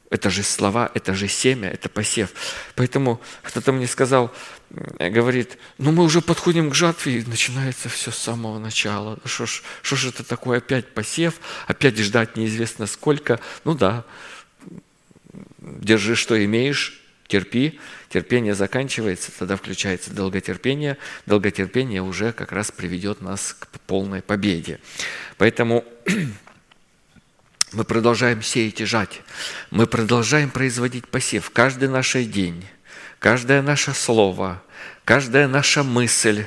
Это же слова, это же семя, это посев. Поэтому кто-то мне сказал, говорит, ну мы уже подходим к жатве, и начинается все с самого начала. Что ж, что ж это такое, опять посев, опять ждать неизвестно сколько. Ну да, держи, что имеешь, терпи, терпение заканчивается, тогда включается долготерпение. Долготерпение уже как раз приведет нас к полной победе. Поэтому мы продолжаем сеять и жать. Мы продолжаем производить посев каждый наш день, каждое наше слово, каждая наша мысль,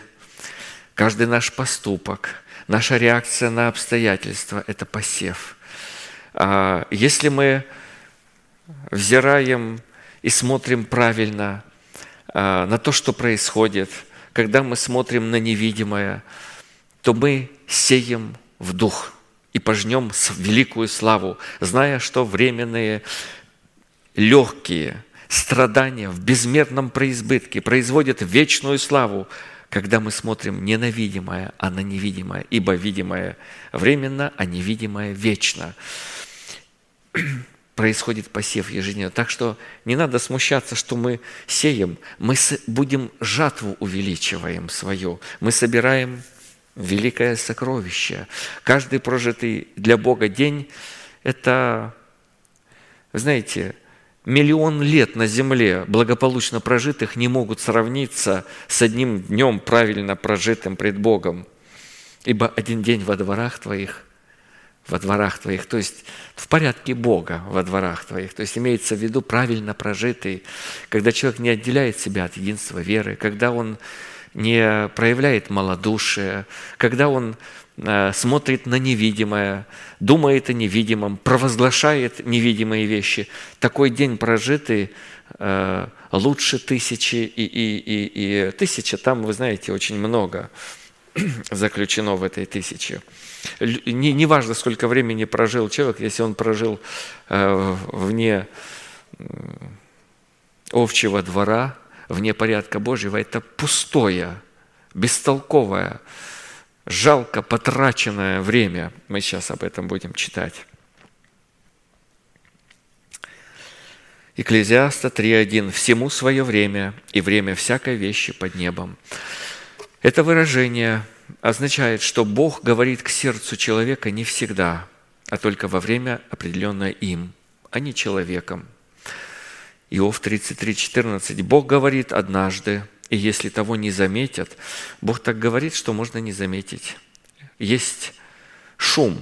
каждый наш поступок, наша реакция на обстоятельства – это посев. А если мы взираем и смотрим правильно а, на то, что происходит, когда мы смотрим на невидимое, то мы сеем в дух – и пожнем великую славу, зная, что временные легкие страдания в безмерном преизбытке производят вечную славу, когда мы смотрим не на видимое, а на невидимое, ибо видимое временно, а невидимое вечно. [clears throat] Происходит посев ежедневно. Так что не надо смущаться, что мы сеем, мы будем жатву увеличиваем свою, мы собираем великое сокровище. Каждый прожитый для Бога день – это, знаете, миллион лет на земле благополучно прожитых не могут сравниться с одним днем правильно прожитым пред Богом. Ибо один день во дворах твоих, во дворах твоих, то есть в порядке Бога во дворах твоих, то есть имеется в виду правильно прожитый, когда человек не отделяет себя от единства веры, когда он не проявляет малодушие, когда он смотрит на невидимое, думает о невидимом, провозглашает невидимые вещи. Такой день прожитый э, лучше тысячи и, и, и, и тысяча, там, вы знаете, очень много [clears throat] заключено в этой тысяче. Не, не сколько времени прожил человек, если он прожил э, вне овчего двора, вне порядка Божьего, это пустое, бестолковое, жалко потраченное время. Мы сейчас об этом будем читать. Экклезиаста 3.1. «Всему свое время, и время всякой вещи под небом». Это выражение означает, что Бог говорит к сердцу человека не всегда, а только во время, определенное им, а не человеком – Иов 33, 14. Бог говорит однажды, и если того не заметят, Бог так говорит, что можно не заметить. Есть шум.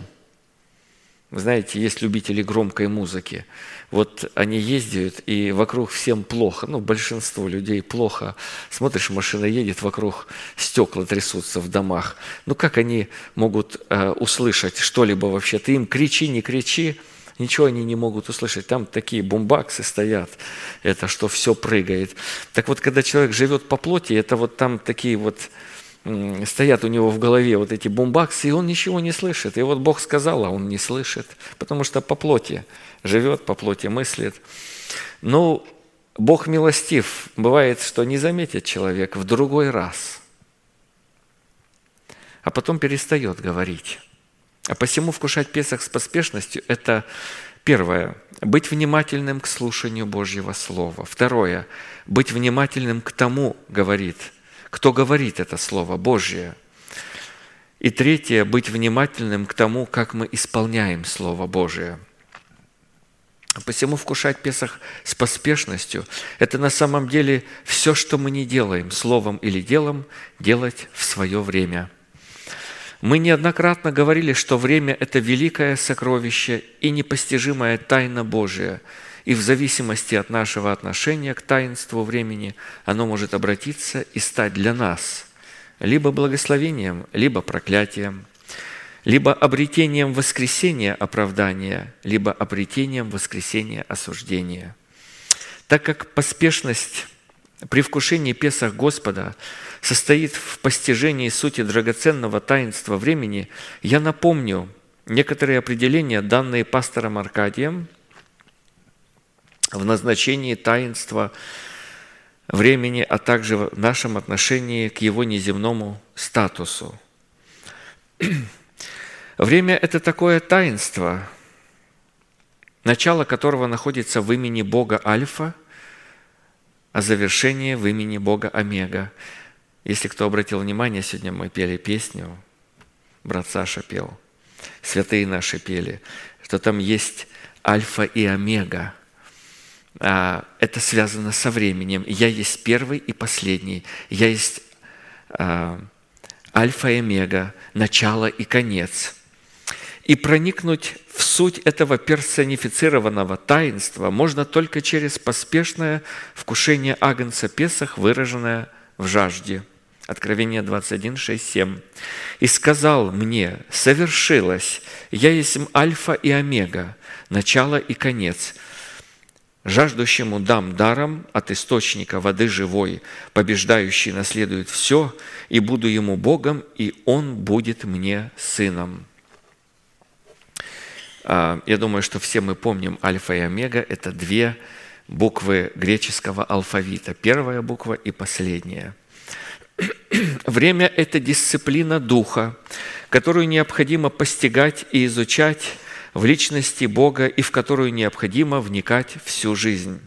Вы знаете, есть любители громкой музыки. Вот они ездят, и вокруг всем плохо. Ну, большинству людей плохо. Смотришь, машина едет, вокруг стекла трясутся в домах. Ну, как они могут э, услышать что-либо вообще? Ты им кричи, не кричи, ничего они не могут услышать. Там такие бумбаксы стоят, это что все прыгает. Так вот, когда человек живет по плоти, это вот там такие вот стоят у него в голове вот эти бумбаксы, и он ничего не слышит. И вот Бог сказал, а он не слышит, потому что по плоти живет, по плоти мыслит. Ну, Бог милостив. Бывает, что не заметит человек в другой раз, а потом перестает говорить. А посему вкушать Песах с поспешностью – это первое – быть внимательным к слушанию Божьего Слова. Второе – быть внимательным к тому, говорит, кто говорит это Слово Божье. И третье – быть внимательным к тому, как мы исполняем Слово Божие. Посему вкушать Песах с поспешностью – это на самом деле все, что мы не делаем, словом или делом, делать в свое время – мы неоднократно говорили, что время – это великое сокровище и непостижимая тайна Божия, и в зависимости от нашего отношения к таинству времени оно может обратиться и стать для нас либо благословением, либо проклятием, либо обретением воскресения оправдания, либо обретением воскресения осуждения. Так как поспешность при вкушении Песах Господа – состоит в постижении сути драгоценного таинства времени, я напомню некоторые определения, данные пастором Аркадием в назначении таинства времени, а также в нашем отношении к его неземному статусу. [clears throat] Время – это такое таинство, начало которого находится в имени Бога Альфа, а завершение в имени Бога Омега. Если кто обратил внимание, сегодня мы пели песню, брат Саша пел, святые наши пели, что там есть альфа и омега. А, это связано со временем. Я есть первый и последний. Я есть а, альфа и омега, начало и конец. И проникнуть в суть этого персонифицированного таинства можно только через поспешное вкушение Агнца Песах, выраженное в жажде – Откровение 21, 6, 7. «И сказал мне, совершилось, я есть Альфа и Омега, начало и конец. Жаждущему дам даром от источника воды живой, побеждающий наследует все, и буду ему Богом, и он будет мне сыном». А, я думаю, что все мы помним Альфа и Омега – это две буквы греческого алфавита. Первая буква и последняя – [clears throat] Время – это дисциплина духа, которую необходимо постигать и изучать в личности Бога и в которую необходимо вникать всю жизнь.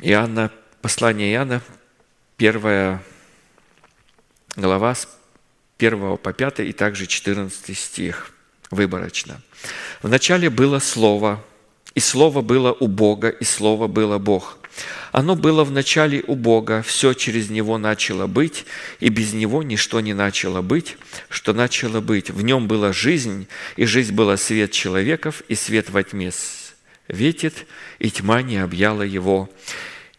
Иоанна, послание Иоанна, первая глава с 1 по 5 и также 14 стих, выборочно. «Вначале было Слово, и Слово было у Бога, и Слово было Бог. Оно было в начале у Бога, все через Него начало быть, и без Него ничто не начало быть, что начало быть. В Нем была жизнь, и жизнь была свет человеков, и свет во тьме светит, и тьма не объяла Его.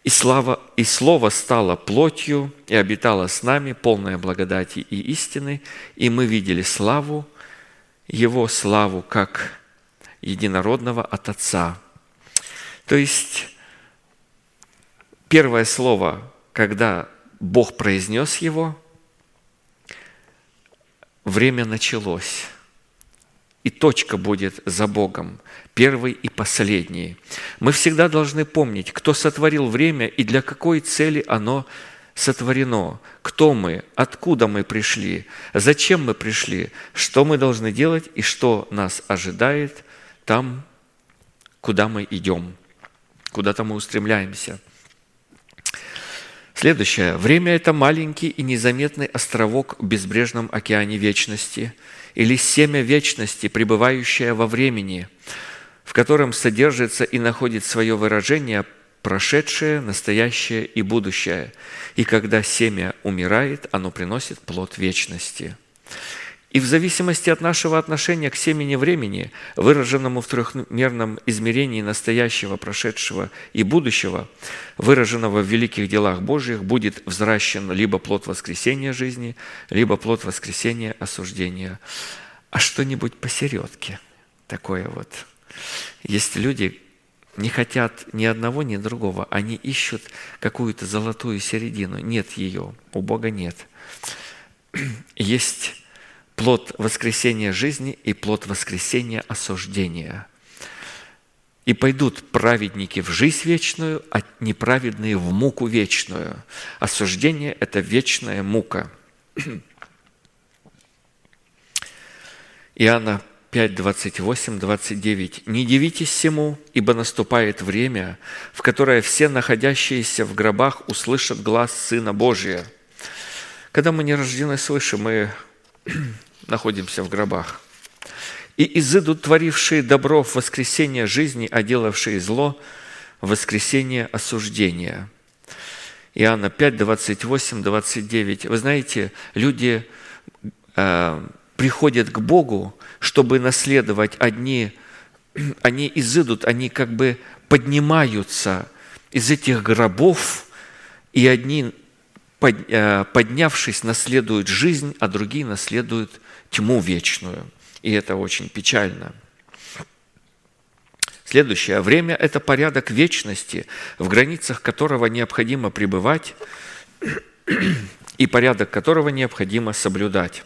И, слава, и Слово стало плотью и обитало с нами, полное благодати и истины, и мы видели славу Его, славу как единородного от Отца. То есть первое слово, когда Бог произнес его, время началось. И точка будет за Богом, первый и последний. Мы всегда должны помнить, кто сотворил время и для какой цели оно сотворено, кто мы, откуда мы пришли, зачем мы пришли, что мы должны делать и что нас ожидает там, куда мы идем, куда-то мы устремляемся – Следующее. Время – это маленький и незаметный островок в безбрежном океане вечности или семя вечности, пребывающее во времени, в котором содержится и находит свое выражение прошедшее, настоящее и будущее. И когда семя умирает, оно приносит плод вечности. И в зависимости от нашего отношения к семени времени, выраженному в трехмерном измерении настоящего, прошедшего и будущего, выраженного в великих делах Божьих, будет взращен либо плод воскресения жизни, либо плод воскресения осуждения. А что-нибудь посередке такое вот. Есть люди, не хотят ни одного, ни другого. Они ищут какую-то золотую середину. Нет ее, у Бога нет. [clears throat] Есть плод воскресения жизни и плод воскресения осуждения. И пойдут праведники в жизнь вечную, а неправедные в муку вечную. Осуждение – это вечная мука. Иоанна 5, 28, 29. «Не дивитесь всему, ибо наступает время, в которое все находящиеся в гробах услышат глаз Сына Божия». Когда мы не рождены свыше, мы находимся в гробах. «И изыдут творившие добро в воскресение жизни, а делавшие зло в воскресение осуждения». Иоанна 5, 28, 29. Вы знаете, люди э, приходят к Богу, чтобы наследовать одни, [clears throat] они изыдут, они как бы поднимаются из этих гробов, и одни, э, поднявшись, наследуют жизнь, а другие наследуют тьму вечную. И это очень печально. Следующее. Время – это порядок вечности, в границах которого необходимо пребывать и порядок которого необходимо соблюдать.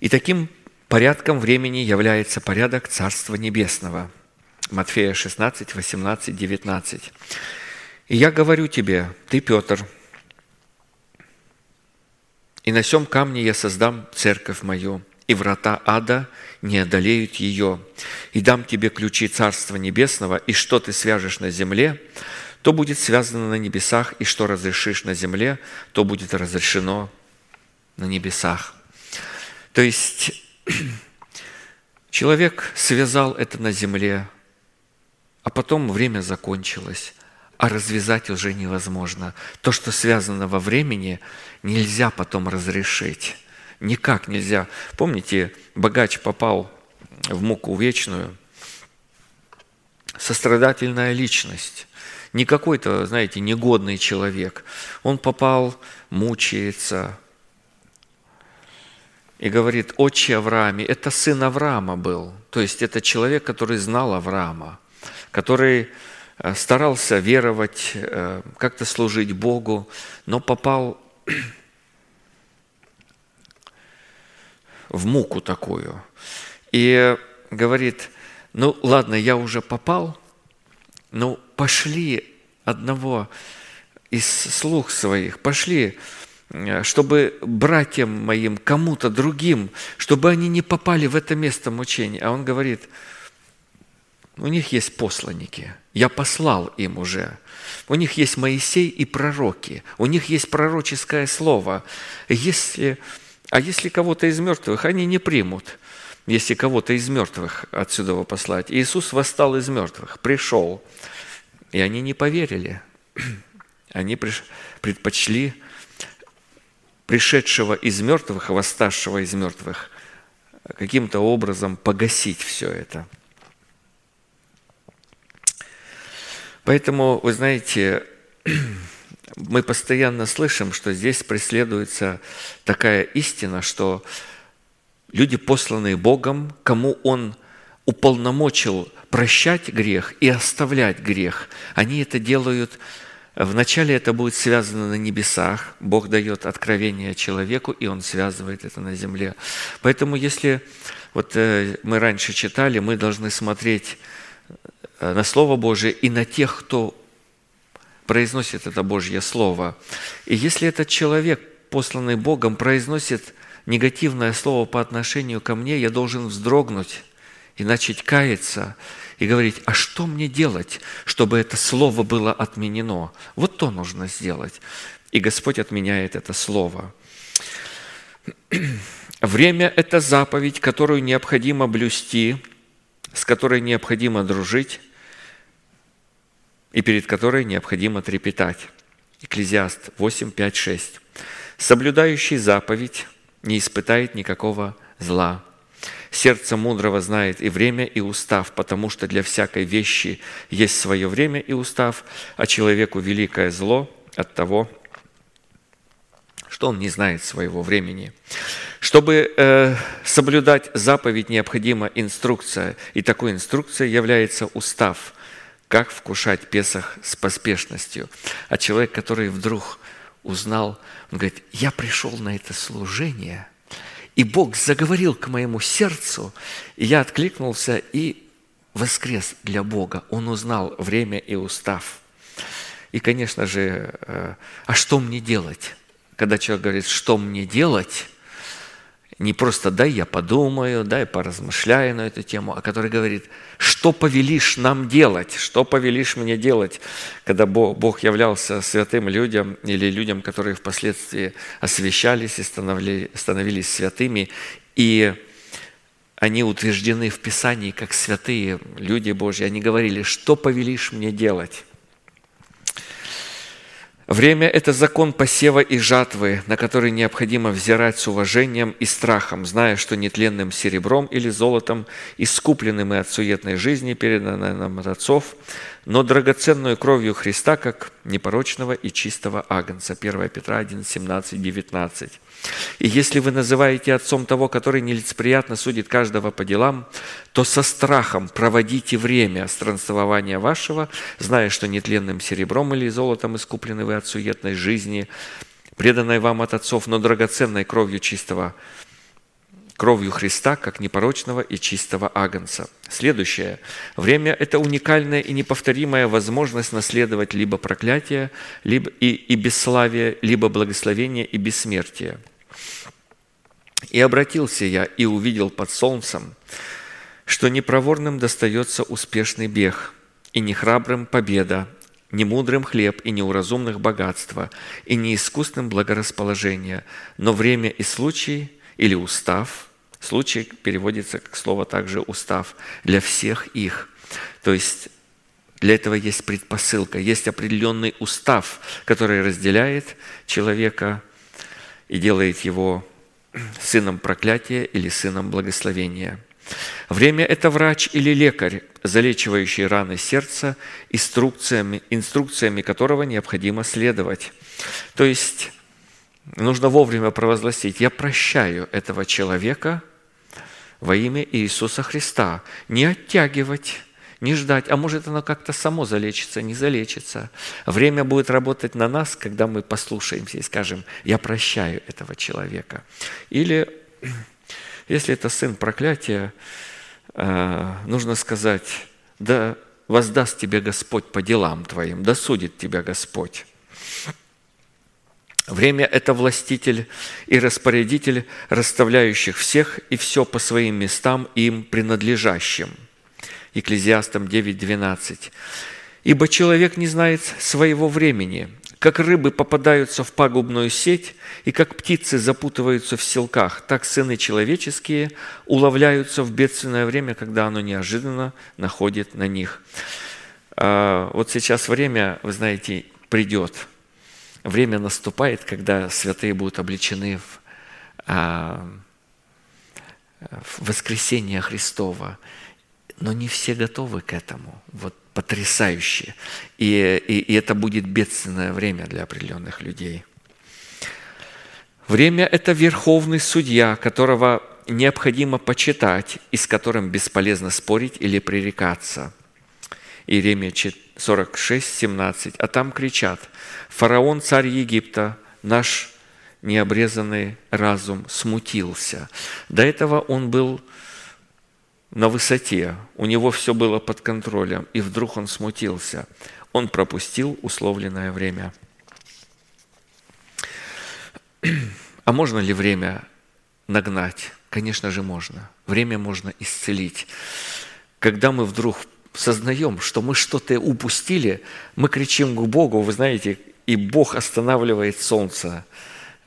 И таким порядком времени является порядок Царства Небесного. Матфея 16, 18, 19. «И я говорю тебе, ты, Петр, и на сем камне я создам церковь мою, и врата ада не одолеют ее. И дам тебе ключи Царства Небесного, и что ты свяжешь на земле, то будет связано на небесах, и что разрешишь на земле, то будет разрешено на небесах. То есть [clears throat] человек связал это на земле, а потом время закончилось, а развязать уже невозможно. То, что связано во времени, нельзя потом разрешить. Никак нельзя. Помните, богач попал в муку вечную, сострадательная личность, не какой-то, знаете, негодный человек. Он попал, мучается, и говорит, отче Аврааме, это сын Авраама был, то есть это человек, который знал Авраама, который старался веровать, э, как-то служить Богу, но попал в муку такую. И говорит, ну ладно, я уже попал, ну пошли одного из слух своих, пошли Э, чтобы братьям моим, кому-то другим, чтобы они не попали в это место мучения. А он говорит, у них есть посланники, я послал им уже. У них есть Моисей и пророки, у них есть пророческое слово. Если, а если кого-то из мертвых, они не примут, если кого-то из мертвых отсюда послать. Иисус восстал из мертвых, пришел, и они не поверили. [clears throat] Они предпочли пришедшего из мертвых, восставшего из мертвых, каким-то образом погасить все это. Поэтому, вы знаете, [clears throat] мы постоянно слышим, что здесь преследуется такая истина, что люди, посланные Богом, кому Он уполномочил прощать грех и оставлять грех, они это делают Вначале это будет связано на небесах. Бог дает откровение человеку, и он связывает это на земле. Поэтому если вот э, мы раньше читали, мы должны смотреть на Слово Божие и на тех, кто произносит это Божье Слово. И если этот человек, посланный Богом, произносит негативное слово по отношению ко мне, я должен вздрогнуть и начать каяться – и говорить, а что мне делать, чтобы это слово было отменено? Вот то нужно сделать. И Господь отменяет это слово. [clears throat] Время – это заповедь, которую необходимо блюсти, с которой необходимо дружить и перед которой необходимо трепетать. Экклезиаст 8, 5, 6. «Соблюдающий заповедь не испытает никакого зла, Сердце мудрого знает и время, и устав, потому что для всякой вещи есть свое время и устав, а человеку великое зло от того, что он не знает своего времени. Чтобы э, соблюдать заповедь, необходима инструкция, и такой инструкцией является устав, как вкушать Песах с поспешностью. А человек, который вдруг узнал, он говорит, я пришел на это служение, и Бог заговорил к моему сердцу, и я откликнулся и воскрес для Бога. Он узнал время и устав. И, конечно же, э, а что мне делать? Когда человек говорит, что мне делать, не просто дай я подумаю, дай поразмышляю на эту тему, а который говорит, что повелишь нам делать, что повелишь мне делать, когда Бог являлся святым людям или людям, которые впоследствии освящались и становились святыми, и они утверждены в Писании как святые люди Божьи, они говорили, что повелишь мне делать? Время – это закон посева и жатвы, на который необходимо взирать с уважением и страхом, зная, что нетленным серебром или золотом, искупленным и от суетной жизни, переданным нам от отцов, но драгоценную кровью Христа, как непорочного и чистого агнца. 1 Петра 1, 17, 19. И если вы называете отцом того, который нелицеприятно судит каждого по делам, то со страхом проводите время странствования вашего, зная, что нетленным серебром или золотом искуплены вы от суетной жизни, преданной вам от отцов, но драгоценной кровью чистого кровью Христа, как непорочного и чистого агнца. Следующее. Время – это уникальная и неповторимая возможность наследовать либо проклятие либо и, и бесславие, либо благословение и бессмертие. «И обратился я и увидел под солнцем, что непроворным достается успешный бег, и нехрабрым победа, не мудрым хлеб и неуразумных богатства, и неискусным благорасположение, но время и случай или устав, случай переводится как слово также устав, для всех их. То есть для этого есть предпосылка, есть определенный устав, который разделяет человека и делает его сыном проклятия или сыном благословения. Время – это врач или лекарь, залечивающий раны сердца, инструкциями, инструкциями которого необходимо следовать. То есть нужно вовремя провозгласить, я прощаю этого человека во имя Иисуса Христа. Не оттягивать, не ждать, а может оно как-то само залечится, не залечится. Время будет работать на нас, когда мы послушаемся и скажем, я прощаю этого человека. Или, [clears throat] если это сын проклятия, э, нужно сказать, да воздаст тебе Господь по делам твоим, да судит тебя Господь. Время – это властитель и распорядитель, расставляющих всех и все по своим местам им принадлежащим. Екклезиастам 9.12. «Ибо человек не знает своего времени, как рыбы попадаются в пагубную сеть, и как птицы запутываются в селках, так сыны человеческие уловляются в бедственное время, когда оно неожиданно находит на них». А, вот сейчас время, вы знаете, придет – время наступает, когда святые будут обличены в, а, в воскресение Христова. Но не все готовы к этому. Вот потрясающе. И, и, и это будет бедственное время для определенных людей. Время – это верховный судья, которого необходимо почитать и с которым бесполезно спорить или пререкаться. Иеремия 46, 17. А там кричат, фараон, царь Египта, наш необрезанный разум смутился. До этого он был на высоте, у него все было под контролем, и вдруг он смутился. Он пропустил условленное время. А можно ли время нагнать? Конечно же, можно. Время можно исцелить. Когда мы вдруг сознаем, что мы что-то упустили, мы кричим к Богу, вы знаете, и Бог останавливает солнце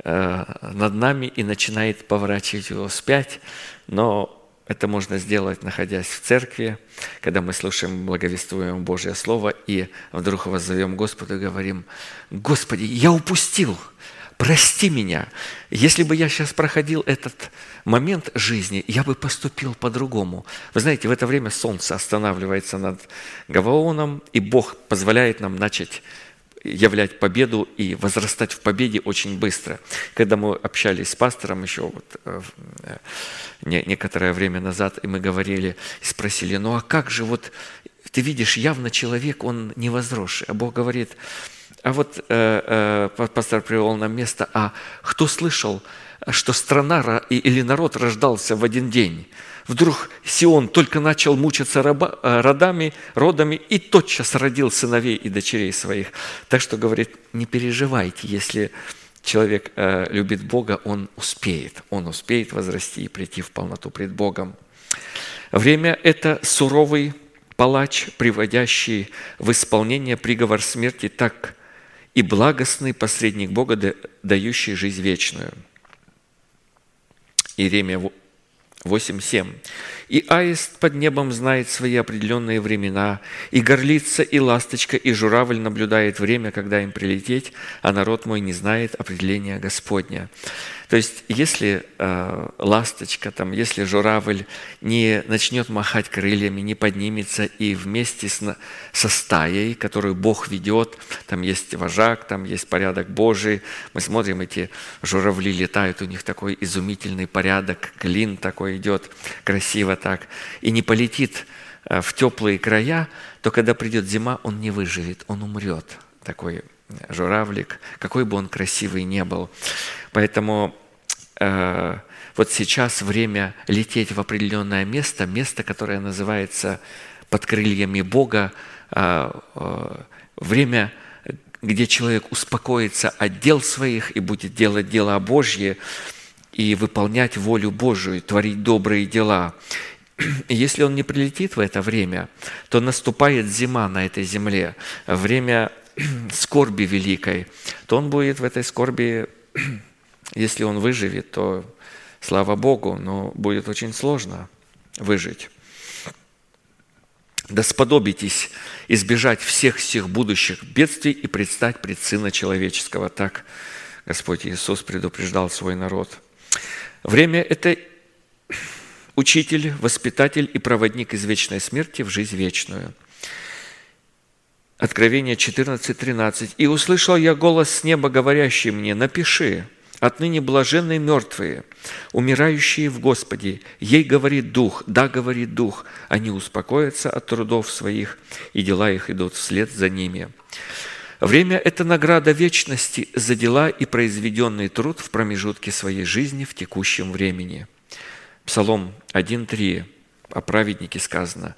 э, над нами и начинает поворачивать его вспять, но это можно сделать, находясь в церкви, когда мы слушаем, благовествуем Божье Слово, и вдруг воззовем Господу и говорим, «Господи, я упустил, прости меня. Если бы я сейчас проходил этот момент жизни, я бы поступил по-другому. Вы знаете, в это время солнце останавливается над Гаваоном, и Бог позволяет нам начать являть победу и возрастать в победе очень быстро. Когда мы общались с пастором еще вот, э, э, некоторое время назад, и мы говорили, спросили, ну а как же вот, ты видишь, явно человек, он не возросший, а Бог говорит, а вот э, э, пастор привел нам место, а кто слышал, что страна или народ рождался в один день? Вдруг Сион только начал мучиться раба, э, родами, родами и тотчас родил сыновей и дочерей своих. Так что, говорит, не переживайте, если человек э, любит Бога, он успеет. Он успеет возрасти и прийти в полноту пред Богом. Время – это суровый палач, приводящий в исполнение приговор смерти, так и благостный посредник Бога, дающий жизнь вечную. Иеремия 8.7. «И аист под небом знает свои определенные времена, и горлица, и ласточка, и журавль наблюдает время, когда им прилететь, а народ мой не знает определения Господня». То есть, если э, ласточка, там, если журавль не начнет махать крыльями, не поднимется и вместе с, со стаей, которую Бог ведет, там есть вожак, там есть порядок Божий, мы смотрим, эти журавли летают, у них такой изумительный порядок, клин такой идет, красиво так, и не полетит э, в теплые края, то когда придет зима, он не выживет, он умрет. Такой журавлик, какой бы он красивый не был. Поэтому э, вот сейчас время лететь в определенное место, место, которое называется под крыльями Бога, э, э, время, где человек успокоится от дел своих и будет делать дела Божьи и выполнять волю Божию, творить добрые дела. Если он не прилетит в это время, то наступает зима на этой земле, время [clears throat] скорби великой, то он будет в этой скорби, [clears throat] если он выживет, то слава Богу, но будет очень сложно выжить. Да сподобитесь избежать всех всех будущих бедствий и предстать пред Сына Человеческого. Так Господь Иисус предупреждал свой народ. Время – это учитель, воспитатель и проводник из вечной смерти в жизнь вечную – Откровение 14.13. «И услышал я голос с неба, говорящий мне, напиши, отныне блаженные мертвые, умирающие в Господе. Ей говорит Дух, да, говорит Дух, они успокоятся от трудов своих, и дела их идут вслед за ними». Время – это награда вечности за дела и произведенный труд в промежутке своей жизни в текущем времени. Псалом 1.3 о праведнике сказано.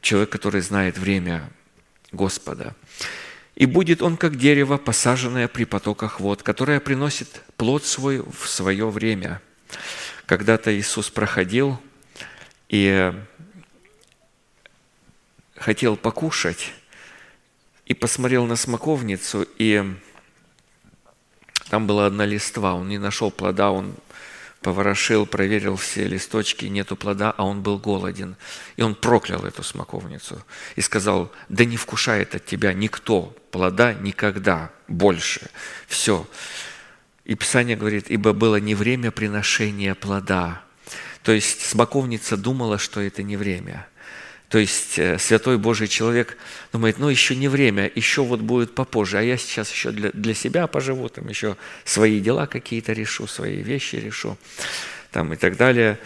Человек, который знает время, Господа. И будет он, как дерево, посаженное при потоках вод, которое приносит плод свой в свое время. Когда-то Иисус проходил и хотел покушать, и посмотрел на смоковницу, и там была одна листва, он не нашел плода, он поворошил, проверил все листочки, нету плода, а он был голоден. И он проклял эту смоковницу и сказал, да не вкушает от тебя никто плода никогда больше. Все. И Писание говорит, ибо было не время приношения плода. То есть смоковница думала, что это не время – то есть э, святой Божий человек думает, ну еще не время, еще вот будет попозже, а я сейчас еще для, для себя поживу, там еще свои дела какие-то решу, свои вещи решу, там и так далее.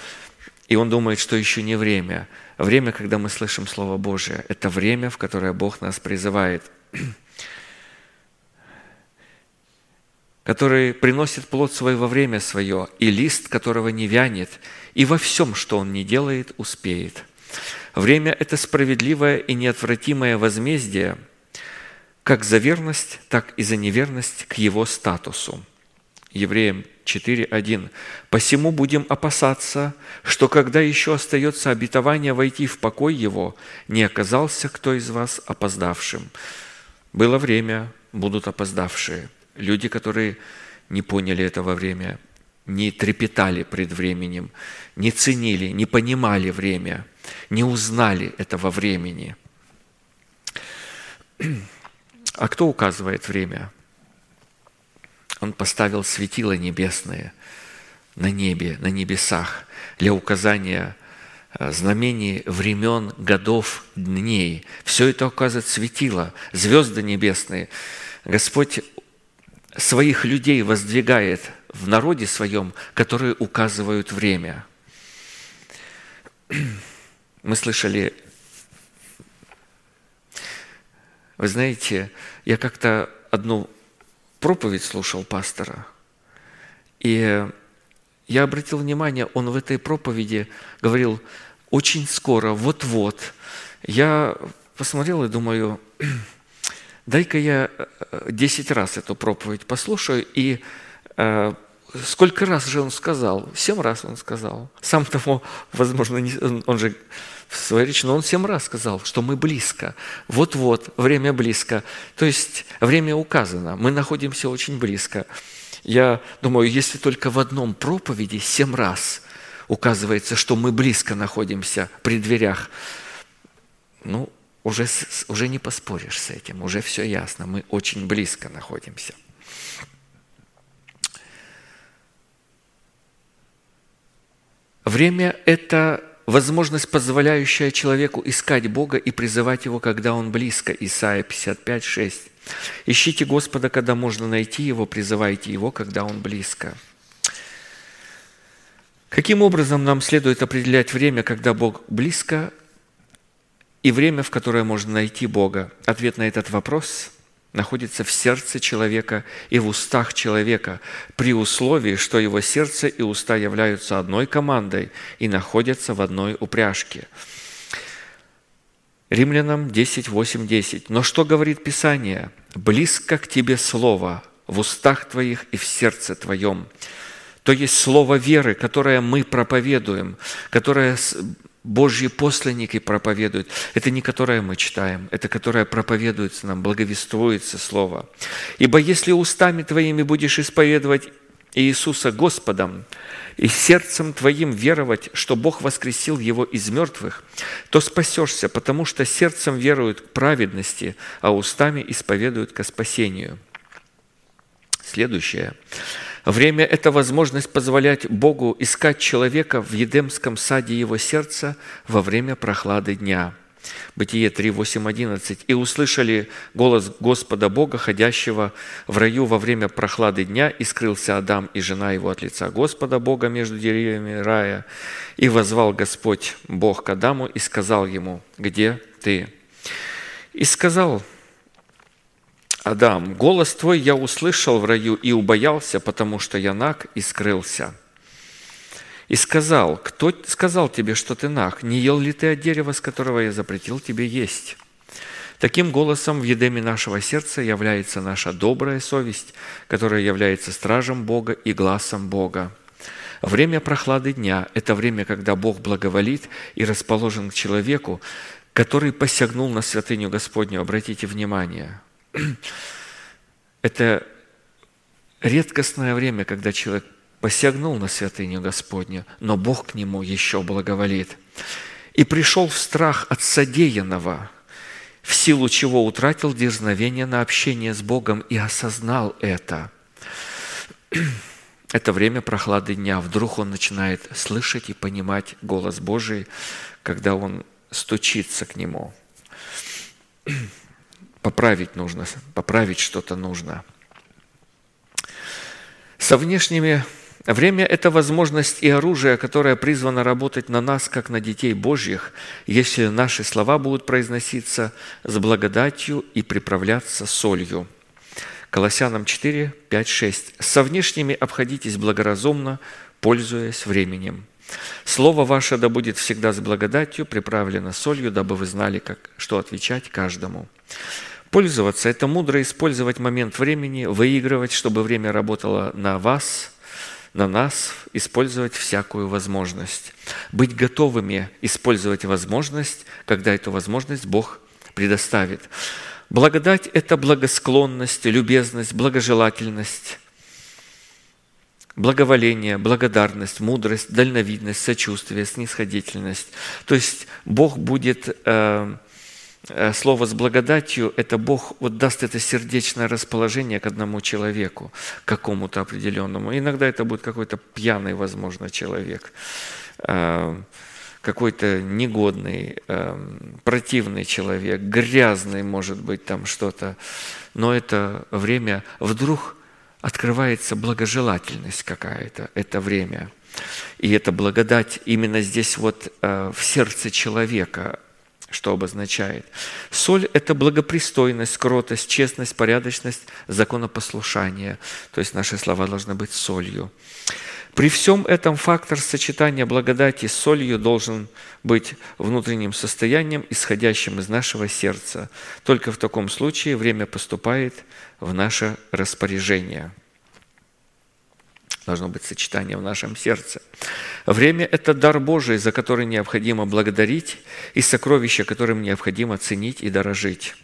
И он думает, что еще не время. Время, когда мы слышим Слово Божие, это время, в которое Бог нас призывает, [clears throat] который приносит плод свой во время свое, и лист которого не вянет, и во всем, что он не делает, успеет. Время – это справедливое и неотвратимое возмездие как за верность, так и за неверность к его статусу. Евреям 4.1. «Посему будем опасаться, что когда еще остается обетование войти в покой его, не оказался кто из вас опоздавшим». Было время, будут опоздавшие. Люди, которые не поняли этого время, не трепетали пред временем, не ценили, не понимали время – не узнали этого времени. А кто указывает время? Он поставил светила небесные на небе, на небесах для указания э, знамений времен, годов, дней. Все это указывает светило, звезды небесные. Господь своих людей воздвигает в народе своем, которые указывают время. Мы слышали, вы знаете, я как-то одну проповедь слушал пастора, и я обратил внимание, он в этой проповеди говорил, очень скоро, вот-вот. Я посмотрел и думаю, дай-ка я 10 раз эту проповедь послушаю, и э, сколько раз же он сказал? Семь раз он сказал. Сам того, возможно, не, он же в своей речи, но он семь раз сказал, что мы близко. Вот-вот, время близко. То есть время указано, мы находимся очень близко. Я думаю, если только в одном проповеди семь раз указывается, что мы близко находимся при дверях, ну, уже, уже не поспоришь с этим, уже все ясно, мы очень близко находимся. Время – это возможность, позволяющая человеку искать Бога и призывать Его, когда Он близко. Исайя 55, 6. Ищите Господа, когда можно найти Его, призывайте Его, когда Он близко. Каким образом нам следует определять время, когда Бог близко, и время, в которое можно найти Бога? Ответ на этот вопрос находится в сердце человека и в устах человека, при условии, что его сердце и уста являются одной командой и находятся в одной упряжке – Римлянам 10, 8, 10. «Но что говорит Писание? Близко к тебе слово в устах твоих и в сердце твоем». То есть слово веры, которое мы проповедуем, которое Божьи посланники проповедуют. Это не которое мы читаем, это которое проповедуется нам, благовествуется Слово. «Ибо если устами твоими будешь исповедовать Иисуса Господом, и сердцем твоим веровать, что Бог воскресил его из мертвых, то спасешься, потому что сердцем веруют к праведности, а устами исповедуют ко спасению. Следующее. Время – это возможность позволять Богу искать человека в Едемском саде его сердца во время прохлады дня – Бытие 3, 8, 11. «И услышали голос Господа Бога, ходящего в раю во время прохлады дня, и скрылся Адам и жена его от лица Господа Бога между деревьями рая. И возвал Господь Бог к Адаму и сказал ему, где ты? И сказал Адам, голос твой я услышал в раю и убоялся, потому что я наг и скрылся и сказал, кто сказал тебе, что ты нах? Не ел ли ты от дерева, с которого я запретил тебе есть? Таким голосом в едеме нашего сердца является наша добрая совесть, которая является стражем Бога и глазом Бога. Время прохлады дня – это время, когда Бог благоволит и расположен к человеку, который посягнул на святыню Господню. Обратите внимание. [clears throat] Это редкостное время, когда человек посягнул на святыню Господню, но Бог к нему еще благоволит. И пришел в страх от содеянного, в силу чего утратил дерзновение на общение с Богом и осознал это. [clears throat] Это время прохлады дня. Вдруг он начинает слышать и понимать голос Божий, когда он стучится к нему. [clears throat] Поправить нужно, поправить что-то нужно. Со внешними Время – это возможность и оружие, которое призвано работать на нас, как на детей Божьих, если наши слова будут произноситься с благодатью и приправляться солью. Колоссянам 4, 5, 6. «Со внешними обходитесь благоразумно, пользуясь временем. Слово ваше да будет всегда с благодатью, приправлено солью, дабы вы знали, как, что отвечать каждому». Пользоваться – это мудро использовать момент времени, выигрывать, чтобы время работало на вас – на нас использовать всякую возможность. Быть готовыми использовать возможность, когда эту возможность Бог предоставит. Благодать – это благосклонность, любезность, благожелательность, благоволение, благодарность, мудрость, дальновидность, сочувствие, снисходительность. То есть Бог будет э, слово с благодатью – это Бог вот даст это сердечное расположение к одному человеку, какому-то определенному. Иногда это будет какой-то пьяный, возможно, человек, э, какой-то негодный, эм, противный человек, грязный, может быть, там что-то. Но это время вдруг открывается благожелательность какая-то, это время. И эта благодать именно здесь вот э, в сердце человека, что обозначает. Соль – это благопристойность, кротость, честность, порядочность, законопослушание. То есть наши слова должны быть солью. При всем этом фактор сочетания благодати с солью должен быть внутренним состоянием, исходящим из нашего сердца. Только в таком случае время поступает в наше распоряжение. Должно быть сочетание в нашем сердце. Время – это дар Божий, за который необходимо благодарить, и сокровище, которым необходимо ценить и дорожить.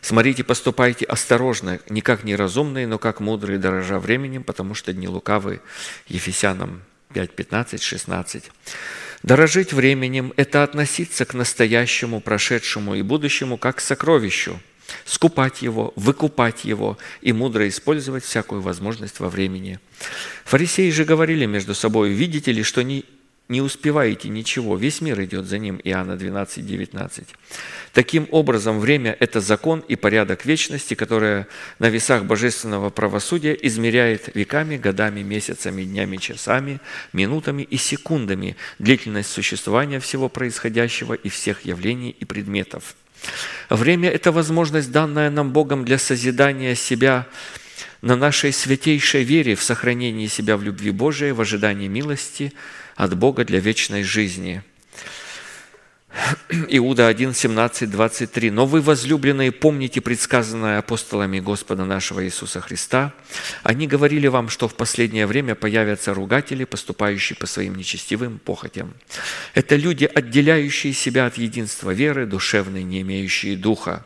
Смотрите, поступайте осторожно, не как неразумные, но как мудрые, дорожа временем, потому что дни лукавы. Ефесянам 5, 15, 16. Дорожить временем – это относиться к настоящему, прошедшему и будущему как к сокровищу, скупать его, выкупать его и мудро использовать всякую возможность во времени. Фарисеи же говорили между собой, видите ли, что не не успеваете ничего, весь мир идет за ним, Иоанна 12, 19. Таким образом, время – это закон и порядок вечности, которое на весах божественного правосудия измеряет веками, годами, месяцами, днями, часами, минутами и секундами длительность существования всего происходящего и всех явлений и предметов. Время – это возможность, данная нам Богом для созидания себя на нашей святейшей вере в сохранении себя в любви Божией, в ожидании милости – от Бога для вечной жизни – Иуда 1, 17, 23. «Но вы, возлюбленные, помните предсказанное апостолами Господа нашего Иисуса Христа. Они говорили вам, что в последнее время появятся ругатели, поступающие по своим нечестивым похотям. Это люди, отделяющие себя от единства веры, душевной, не имеющие духа.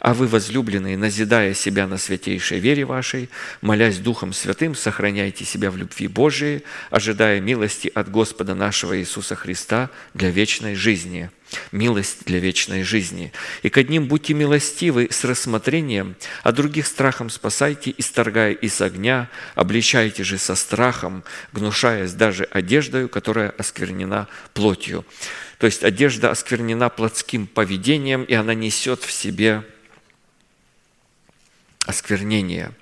А вы, возлюбленные, назидая себя на святейшей вере вашей, молясь Духом Святым, сохраняйте себя в любви Божией, ожидая милости от Господа нашего Иисуса Христа для вечной жизни» милость для вечной жизни. И к одним будьте милостивы с рассмотрением, а других страхом спасайте, исторгая из огня, обличайте же со страхом, гнушаясь даже одеждою, которая осквернена плотью. То есть одежда осквернена плотским поведением, и она несет в себе осквернение.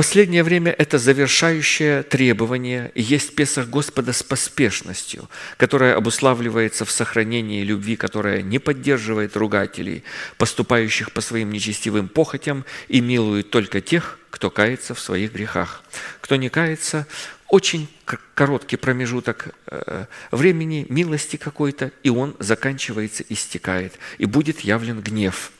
Последнее время это завершающее требование есть Песах Господа с поспешностью, которая обуславливается в сохранении любви, которая не поддерживает ругателей, поступающих по своим нечестивым похотям и милует только тех, кто кается в своих грехах. Кто не кается, очень короткий промежуток э, времени, милости какой-то, и он заканчивается, истекает, и будет явлен гнев –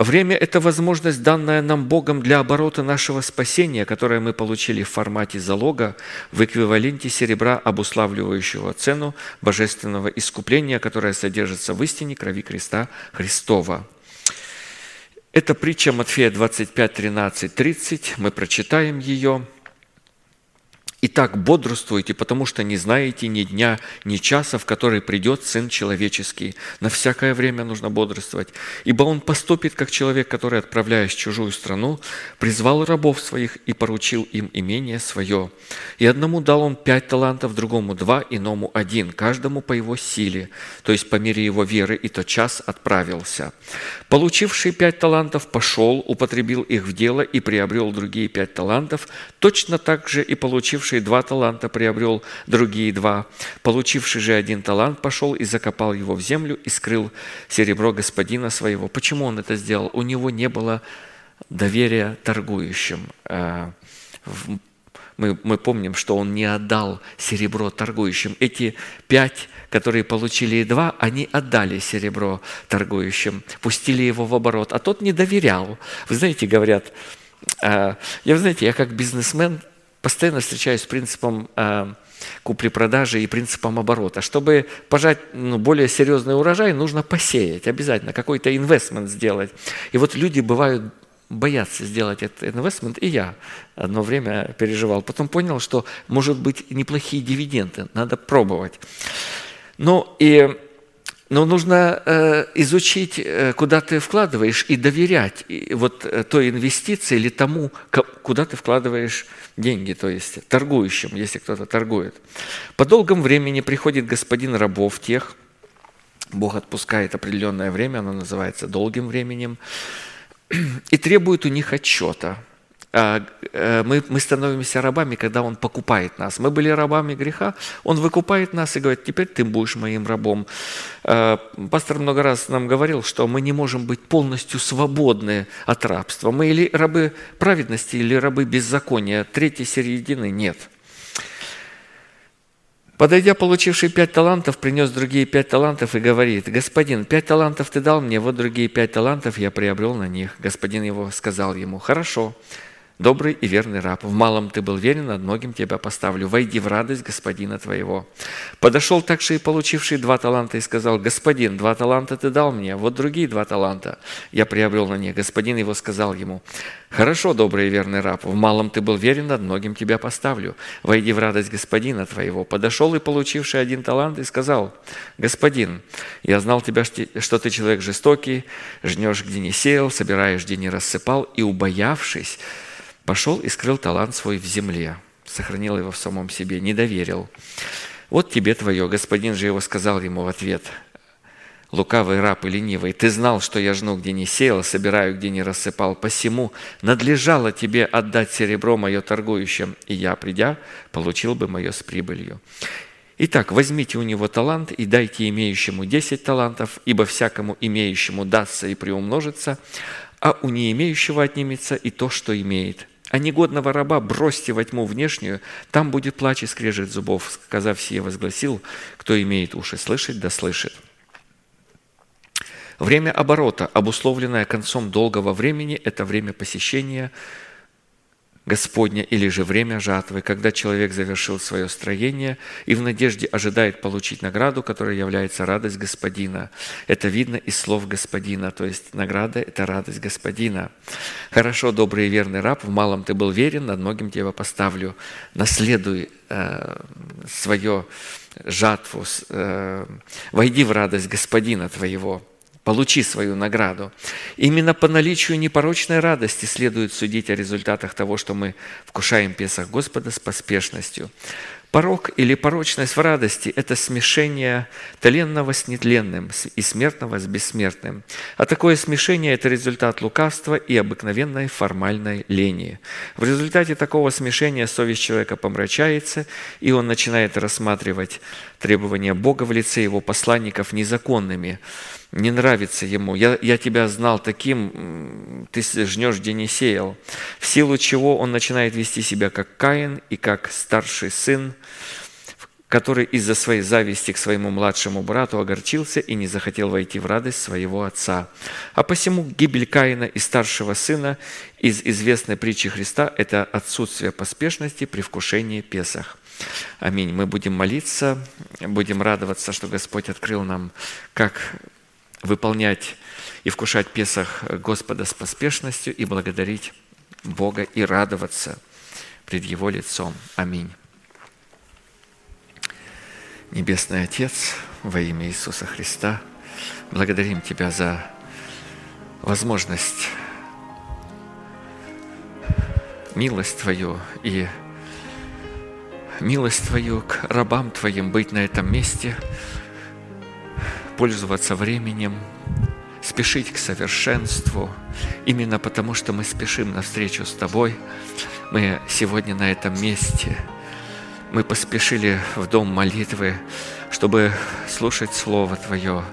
Время – это возможность, данная нам Богом для оборота нашего спасения, которое мы получили в формате залога в эквиваленте серебра, обуславливающего цену божественного искупления, которое содержится в истине крови креста Христова. Это притча Матфея 25, 13, 30. Мы прочитаем ее – Итак, бодрствуйте, потому что не знаете ни дня, ни часа, в который придет Сын Человеческий. На всякое время нужно бодрствовать. Ибо Он поступит, как человек, который, отправляясь в чужую страну, призвал рабов своих и поручил им имение свое. И одному дал Он пять талантов, другому два, иному один, каждому по его силе, то есть по мере его веры, и тот час отправился. Получивший пять талантов пошел, употребил их в дело и приобрел другие пять талантов, точно так же и получивший получивший два таланта приобрел другие два. Получивший же один талант пошел и закопал его в землю и скрыл серебро господина своего. Почему он это сделал? У него не было доверия торгующим. А, мы, мы помним, что он не отдал серебро торгующим. Эти пять, которые получили два, они отдали серебро торгующим, пустили его в оборот, а тот не доверял. Вы знаете, говорят, а, я, вы знаете, я как бизнесмен постоянно встречаюсь с принципом э, купли-продажи и принципом оборота. Чтобы пожать ну, более серьезный урожай, нужно посеять обязательно, какой-то инвестмент сделать. И вот люди бывают боятся сделать этот инвестмент, и я одно время переживал. Потом понял, что может быть неплохие дивиденды, надо пробовать. Ну и Но нужно э, изучить, э, куда ты вкладываешь, и доверять и вот э, той инвестиции или тому, куда ты вкладываешь деньги, то есть торгующим, если кто-то торгует. По долгом времени приходит господин рабов тех, Бог отпускает определенное время, оно называется долгим временем, [clears throat] и требует у них отчета. А, э, Мы, мы становимся рабами, когда Он покупает нас. Мы были рабами греха, Он выкупает нас и говорит, теперь ты будешь моим рабом. А, Пастор много раз нам говорил, что мы не можем быть полностью свободны от рабства. Мы или рабы праведности, или рабы беззакония. Третьей середины нет. Подойдя, получивший пять талантов, принес другие пять талантов и говорит, «Господин, пять талантов ты дал мне, вот другие пять талантов я приобрел на них». Господин его сказал ему, «Хорошо, добрый и верный раб, в малом ты был верен, над многим тебя поставлю. Войди в радость господина твоего». Подошел также и получивший два таланта и сказал, «Господин, два таланта ты дал мне, вот другие два таланта я приобрел на них». Господин его сказал ему, «Хорошо, добрый и верный раб, в малом ты был верен, над многим тебя поставлю. Войди в радость господина твоего». Подошел и получивший один талант и сказал, «Господин, я знал тебя, что ты человек жестокий, жнешь, где не сеял, собираешь, где не рассыпал, и, убоявшись, пошел и скрыл талант свой в земле, сохранил его в самом себе, не доверил. Вот тебе твое. Господин же его сказал ему в ответ, лукавый раб и ленивый, ты знал, что я жну, где не сеял, собираю, где не рассыпал, посему надлежало тебе отдать серебро мое торгующим, и я, придя, получил бы мое с прибылью. Итак, возьмите у него талант и дайте имеющему десять талантов, ибо всякому имеющему дастся и приумножится, а у не имеющего отнимется и то, что имеет. А негодного раба бросьте во тьму внешнюю, там будет плач и скрежет зубов. Сказав сие, возгласил, кто имеет уши слышать, да слышит. Время оборота, обусловленное концом долгого времени, это время посещения Господня или же время жатвы, когда человек завершил свое строение и в надежде ожидает получить награду, которая является радость Господина. Это видно из слов Господина, то есть награда – это радость Господина. «Хорошо, добрый и верный раб, в малом ты был верен, над многим тебя поставлю. Наследуй э, свое жатву, э, войди в радость Господина твоего». Получи свою награду. Именно по наличию непорочной радости следует судить о результатах того, что мы вкушаем Песах Господа с поспешностью. Порок или порочность в радости – это смешение тленного с нетленным и смертного с бессмертным. А такое смешение – это результат лукавства и обыкновенной формальной лени. В результате такого смешения совесть человека помрачается, и он начинает рассматривать требования Бога в лице его посланников незаконными – не нравится ему. Я, я тебя знал таким, ты жнешь, где не сеял. В силу чего он начинает вести себя как Каин и как старший сын, который из-за своей зависти к своему младшему брату огорчился и не захотел войти в радость своего отца. А посему гибель Каина и старшего сына из известной притчи Христа – это отсутствие поспешности при вкушении Песах. Аминь. Мы будем молиться, будем радоваться, что Господь открыл нам, как выполнять и вкушать Песах Господа с поспешностью и благодарить Бога и радоваться пред Его лицом. Аминь. Небесный Отец, во имя Иисуса Христа, благодарим Тебя за возможность, милость Твою и милость Твою к рабам Твоим быть на этом месте – пользоваться временем, спешить к совершенству, именно потому что мы спешим навстречу с Тобой. Мы сегодня на этом месте. Мы поспешили в дом молитвы, чтобы слушать Слово Твое.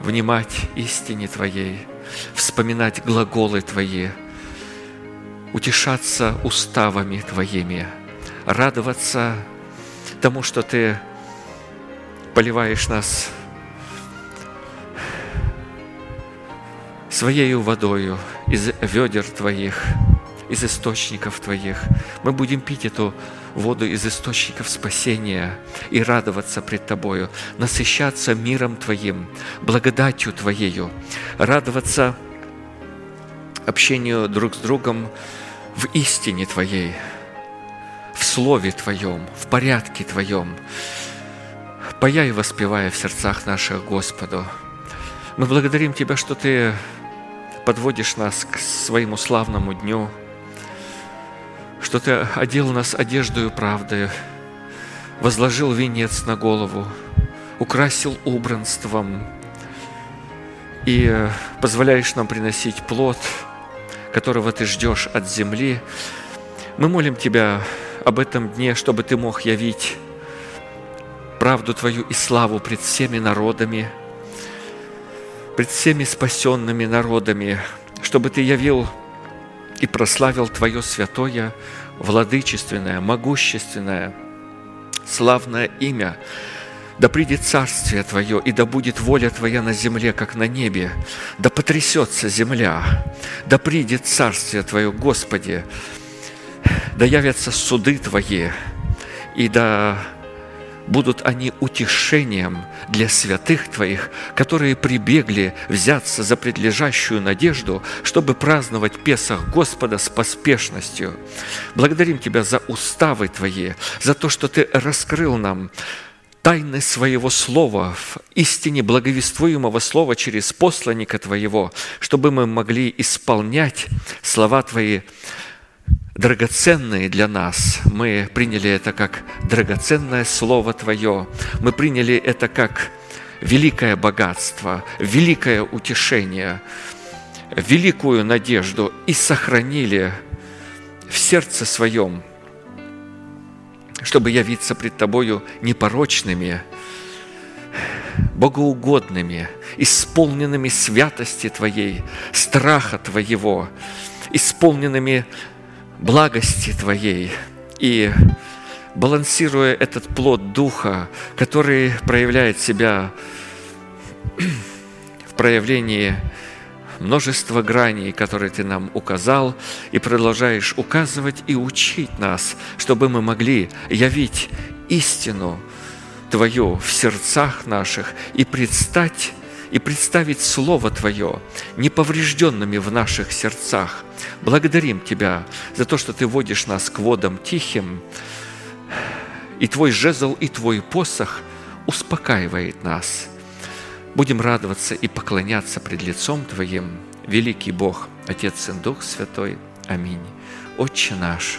Внимать истине Твоей, вспоминать глаголы Твои, утешаться уставами Твоими – радоваться тому, что Ты поливаешь нас Своей водою из ведер Твоих, из источников Твоих. Мы будем пить эту воду из источников спасения и радоваться пред Тобою, насыщаться миром Твоим, благодатью Твоею, радоваться общению друг с другом в истине Твоей – в Слове Твоем, в порядке Твоем, пая и воспевая в сердцах наших Господу. Мы благодарим Тебя, что Ты подводишь нас к своему славному дню, что Ты одел нас одеждою правды, возложил венец на голову, украсил убранством и позволяешь нам приносить плод, которого Ты ждешь от земли. Мы молим Тебя об этом дне, чтобы Ты мог явить правду Твою и славу пред всеми народами, пред всеми спасенными народами, чтобы Ты явил и прославил Твое святое, владычественное, могущественное, славное имя. Да придет царствие Твое, и да будет воля Твоя на земле, как на небе. Да потрясется земля, да придет царствие Твое, Господи. Да явятся суды Твои, и да будут они утешением для святых Твоих, которые прибегли взяться за предлежащую надежду, чтобы праздновать Песах Господа с поспешностью. Благодарим Тебя за уставы Твои, за то, что Ты раскрыл нам тайны своего слова, в истине благовествуемого слова через посланника Твоего, чтобы мы могли исполнять слова Твои драгоценные для нас. Мы приняли это как драгоценное Слово Твое. Мы приняли это как великое богатство, великое утешение, великую надежду и сохранили в сердце своем, чтобы явиться пред Тобою непорочными, богоугодными, исполненными святости Твоей, страха Твоего, исполненными благости Твоей и балансируя этот плод Духа, который проявляет себя в проявлении множества граней, которые Ты нам указал, и продолжаешь указывать и учить нас, чтобы мы могли явить истину Твою в сердцах наших и предстать и представить Слово Твое неповрежденными в наших сердцах. Благодарим Тебя за то, что Ты водишь нас к водам тихим, и Твой жезл, и Твой посох успокаивает нас. Будем радоваться и поклоняться пред лицом Твоим, великий Бог, Отец, Сын, Дух Святой. Аминь. Отче наш,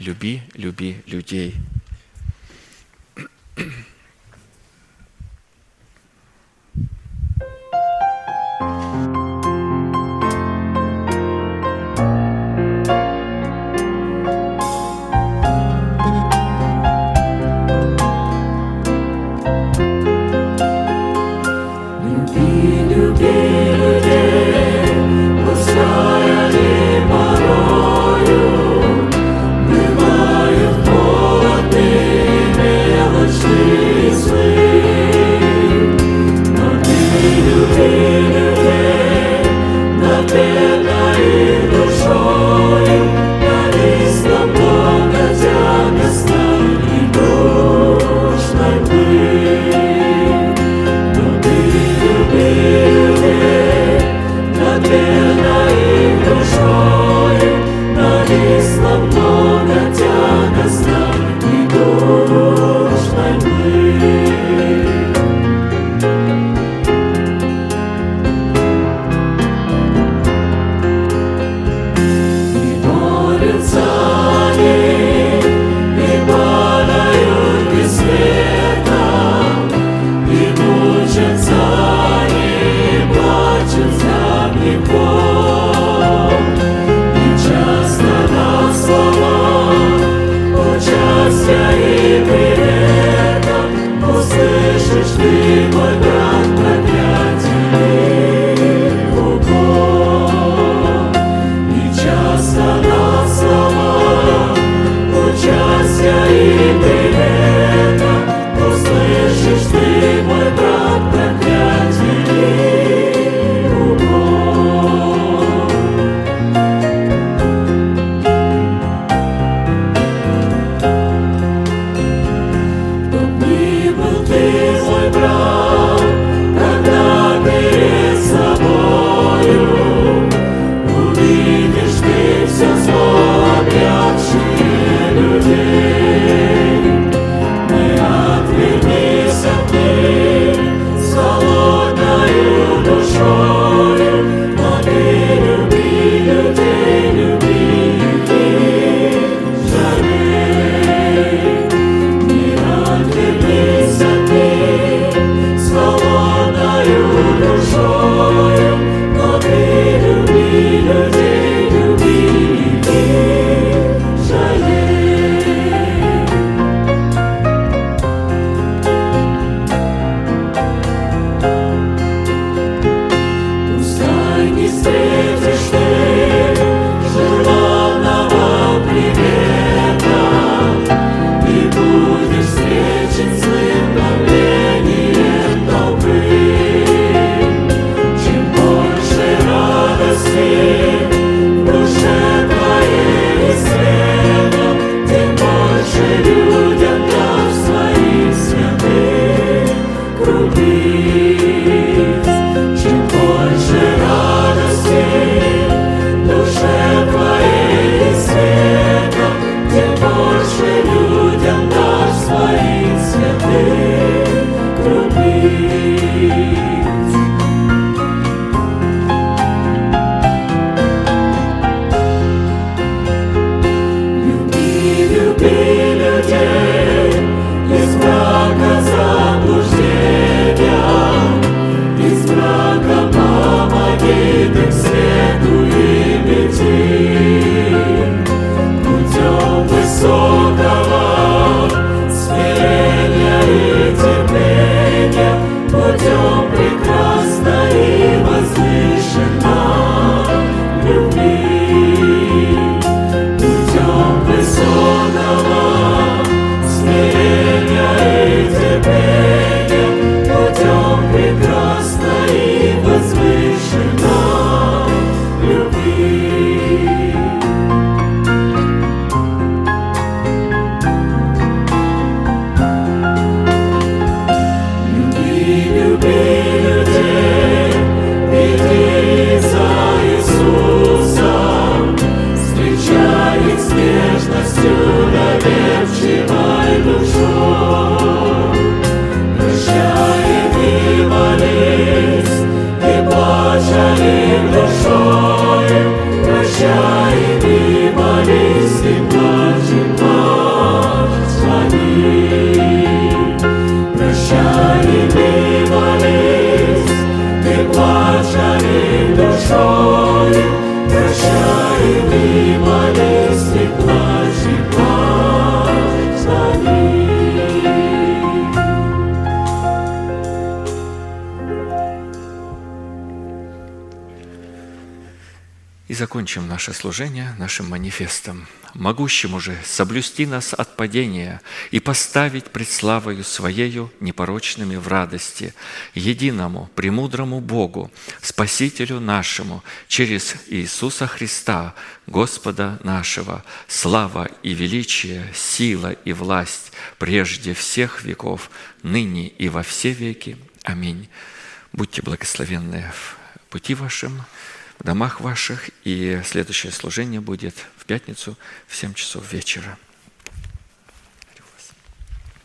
«Люби, люби людей». нашим манифестом, могущему же соблюсти нас от падения и поставить пред славою Своею непорочными в радости, единому, премудрому Богу, Спасителю нашему, через Иисуса Христа, Господа нашего, слава и величие, сила и власть прежде всех веков, ныне и во все веки. Аминь. Будьте благословенны в пути вашим домах ваших. И следующее служение будет в пятницу в 7 часов вечера.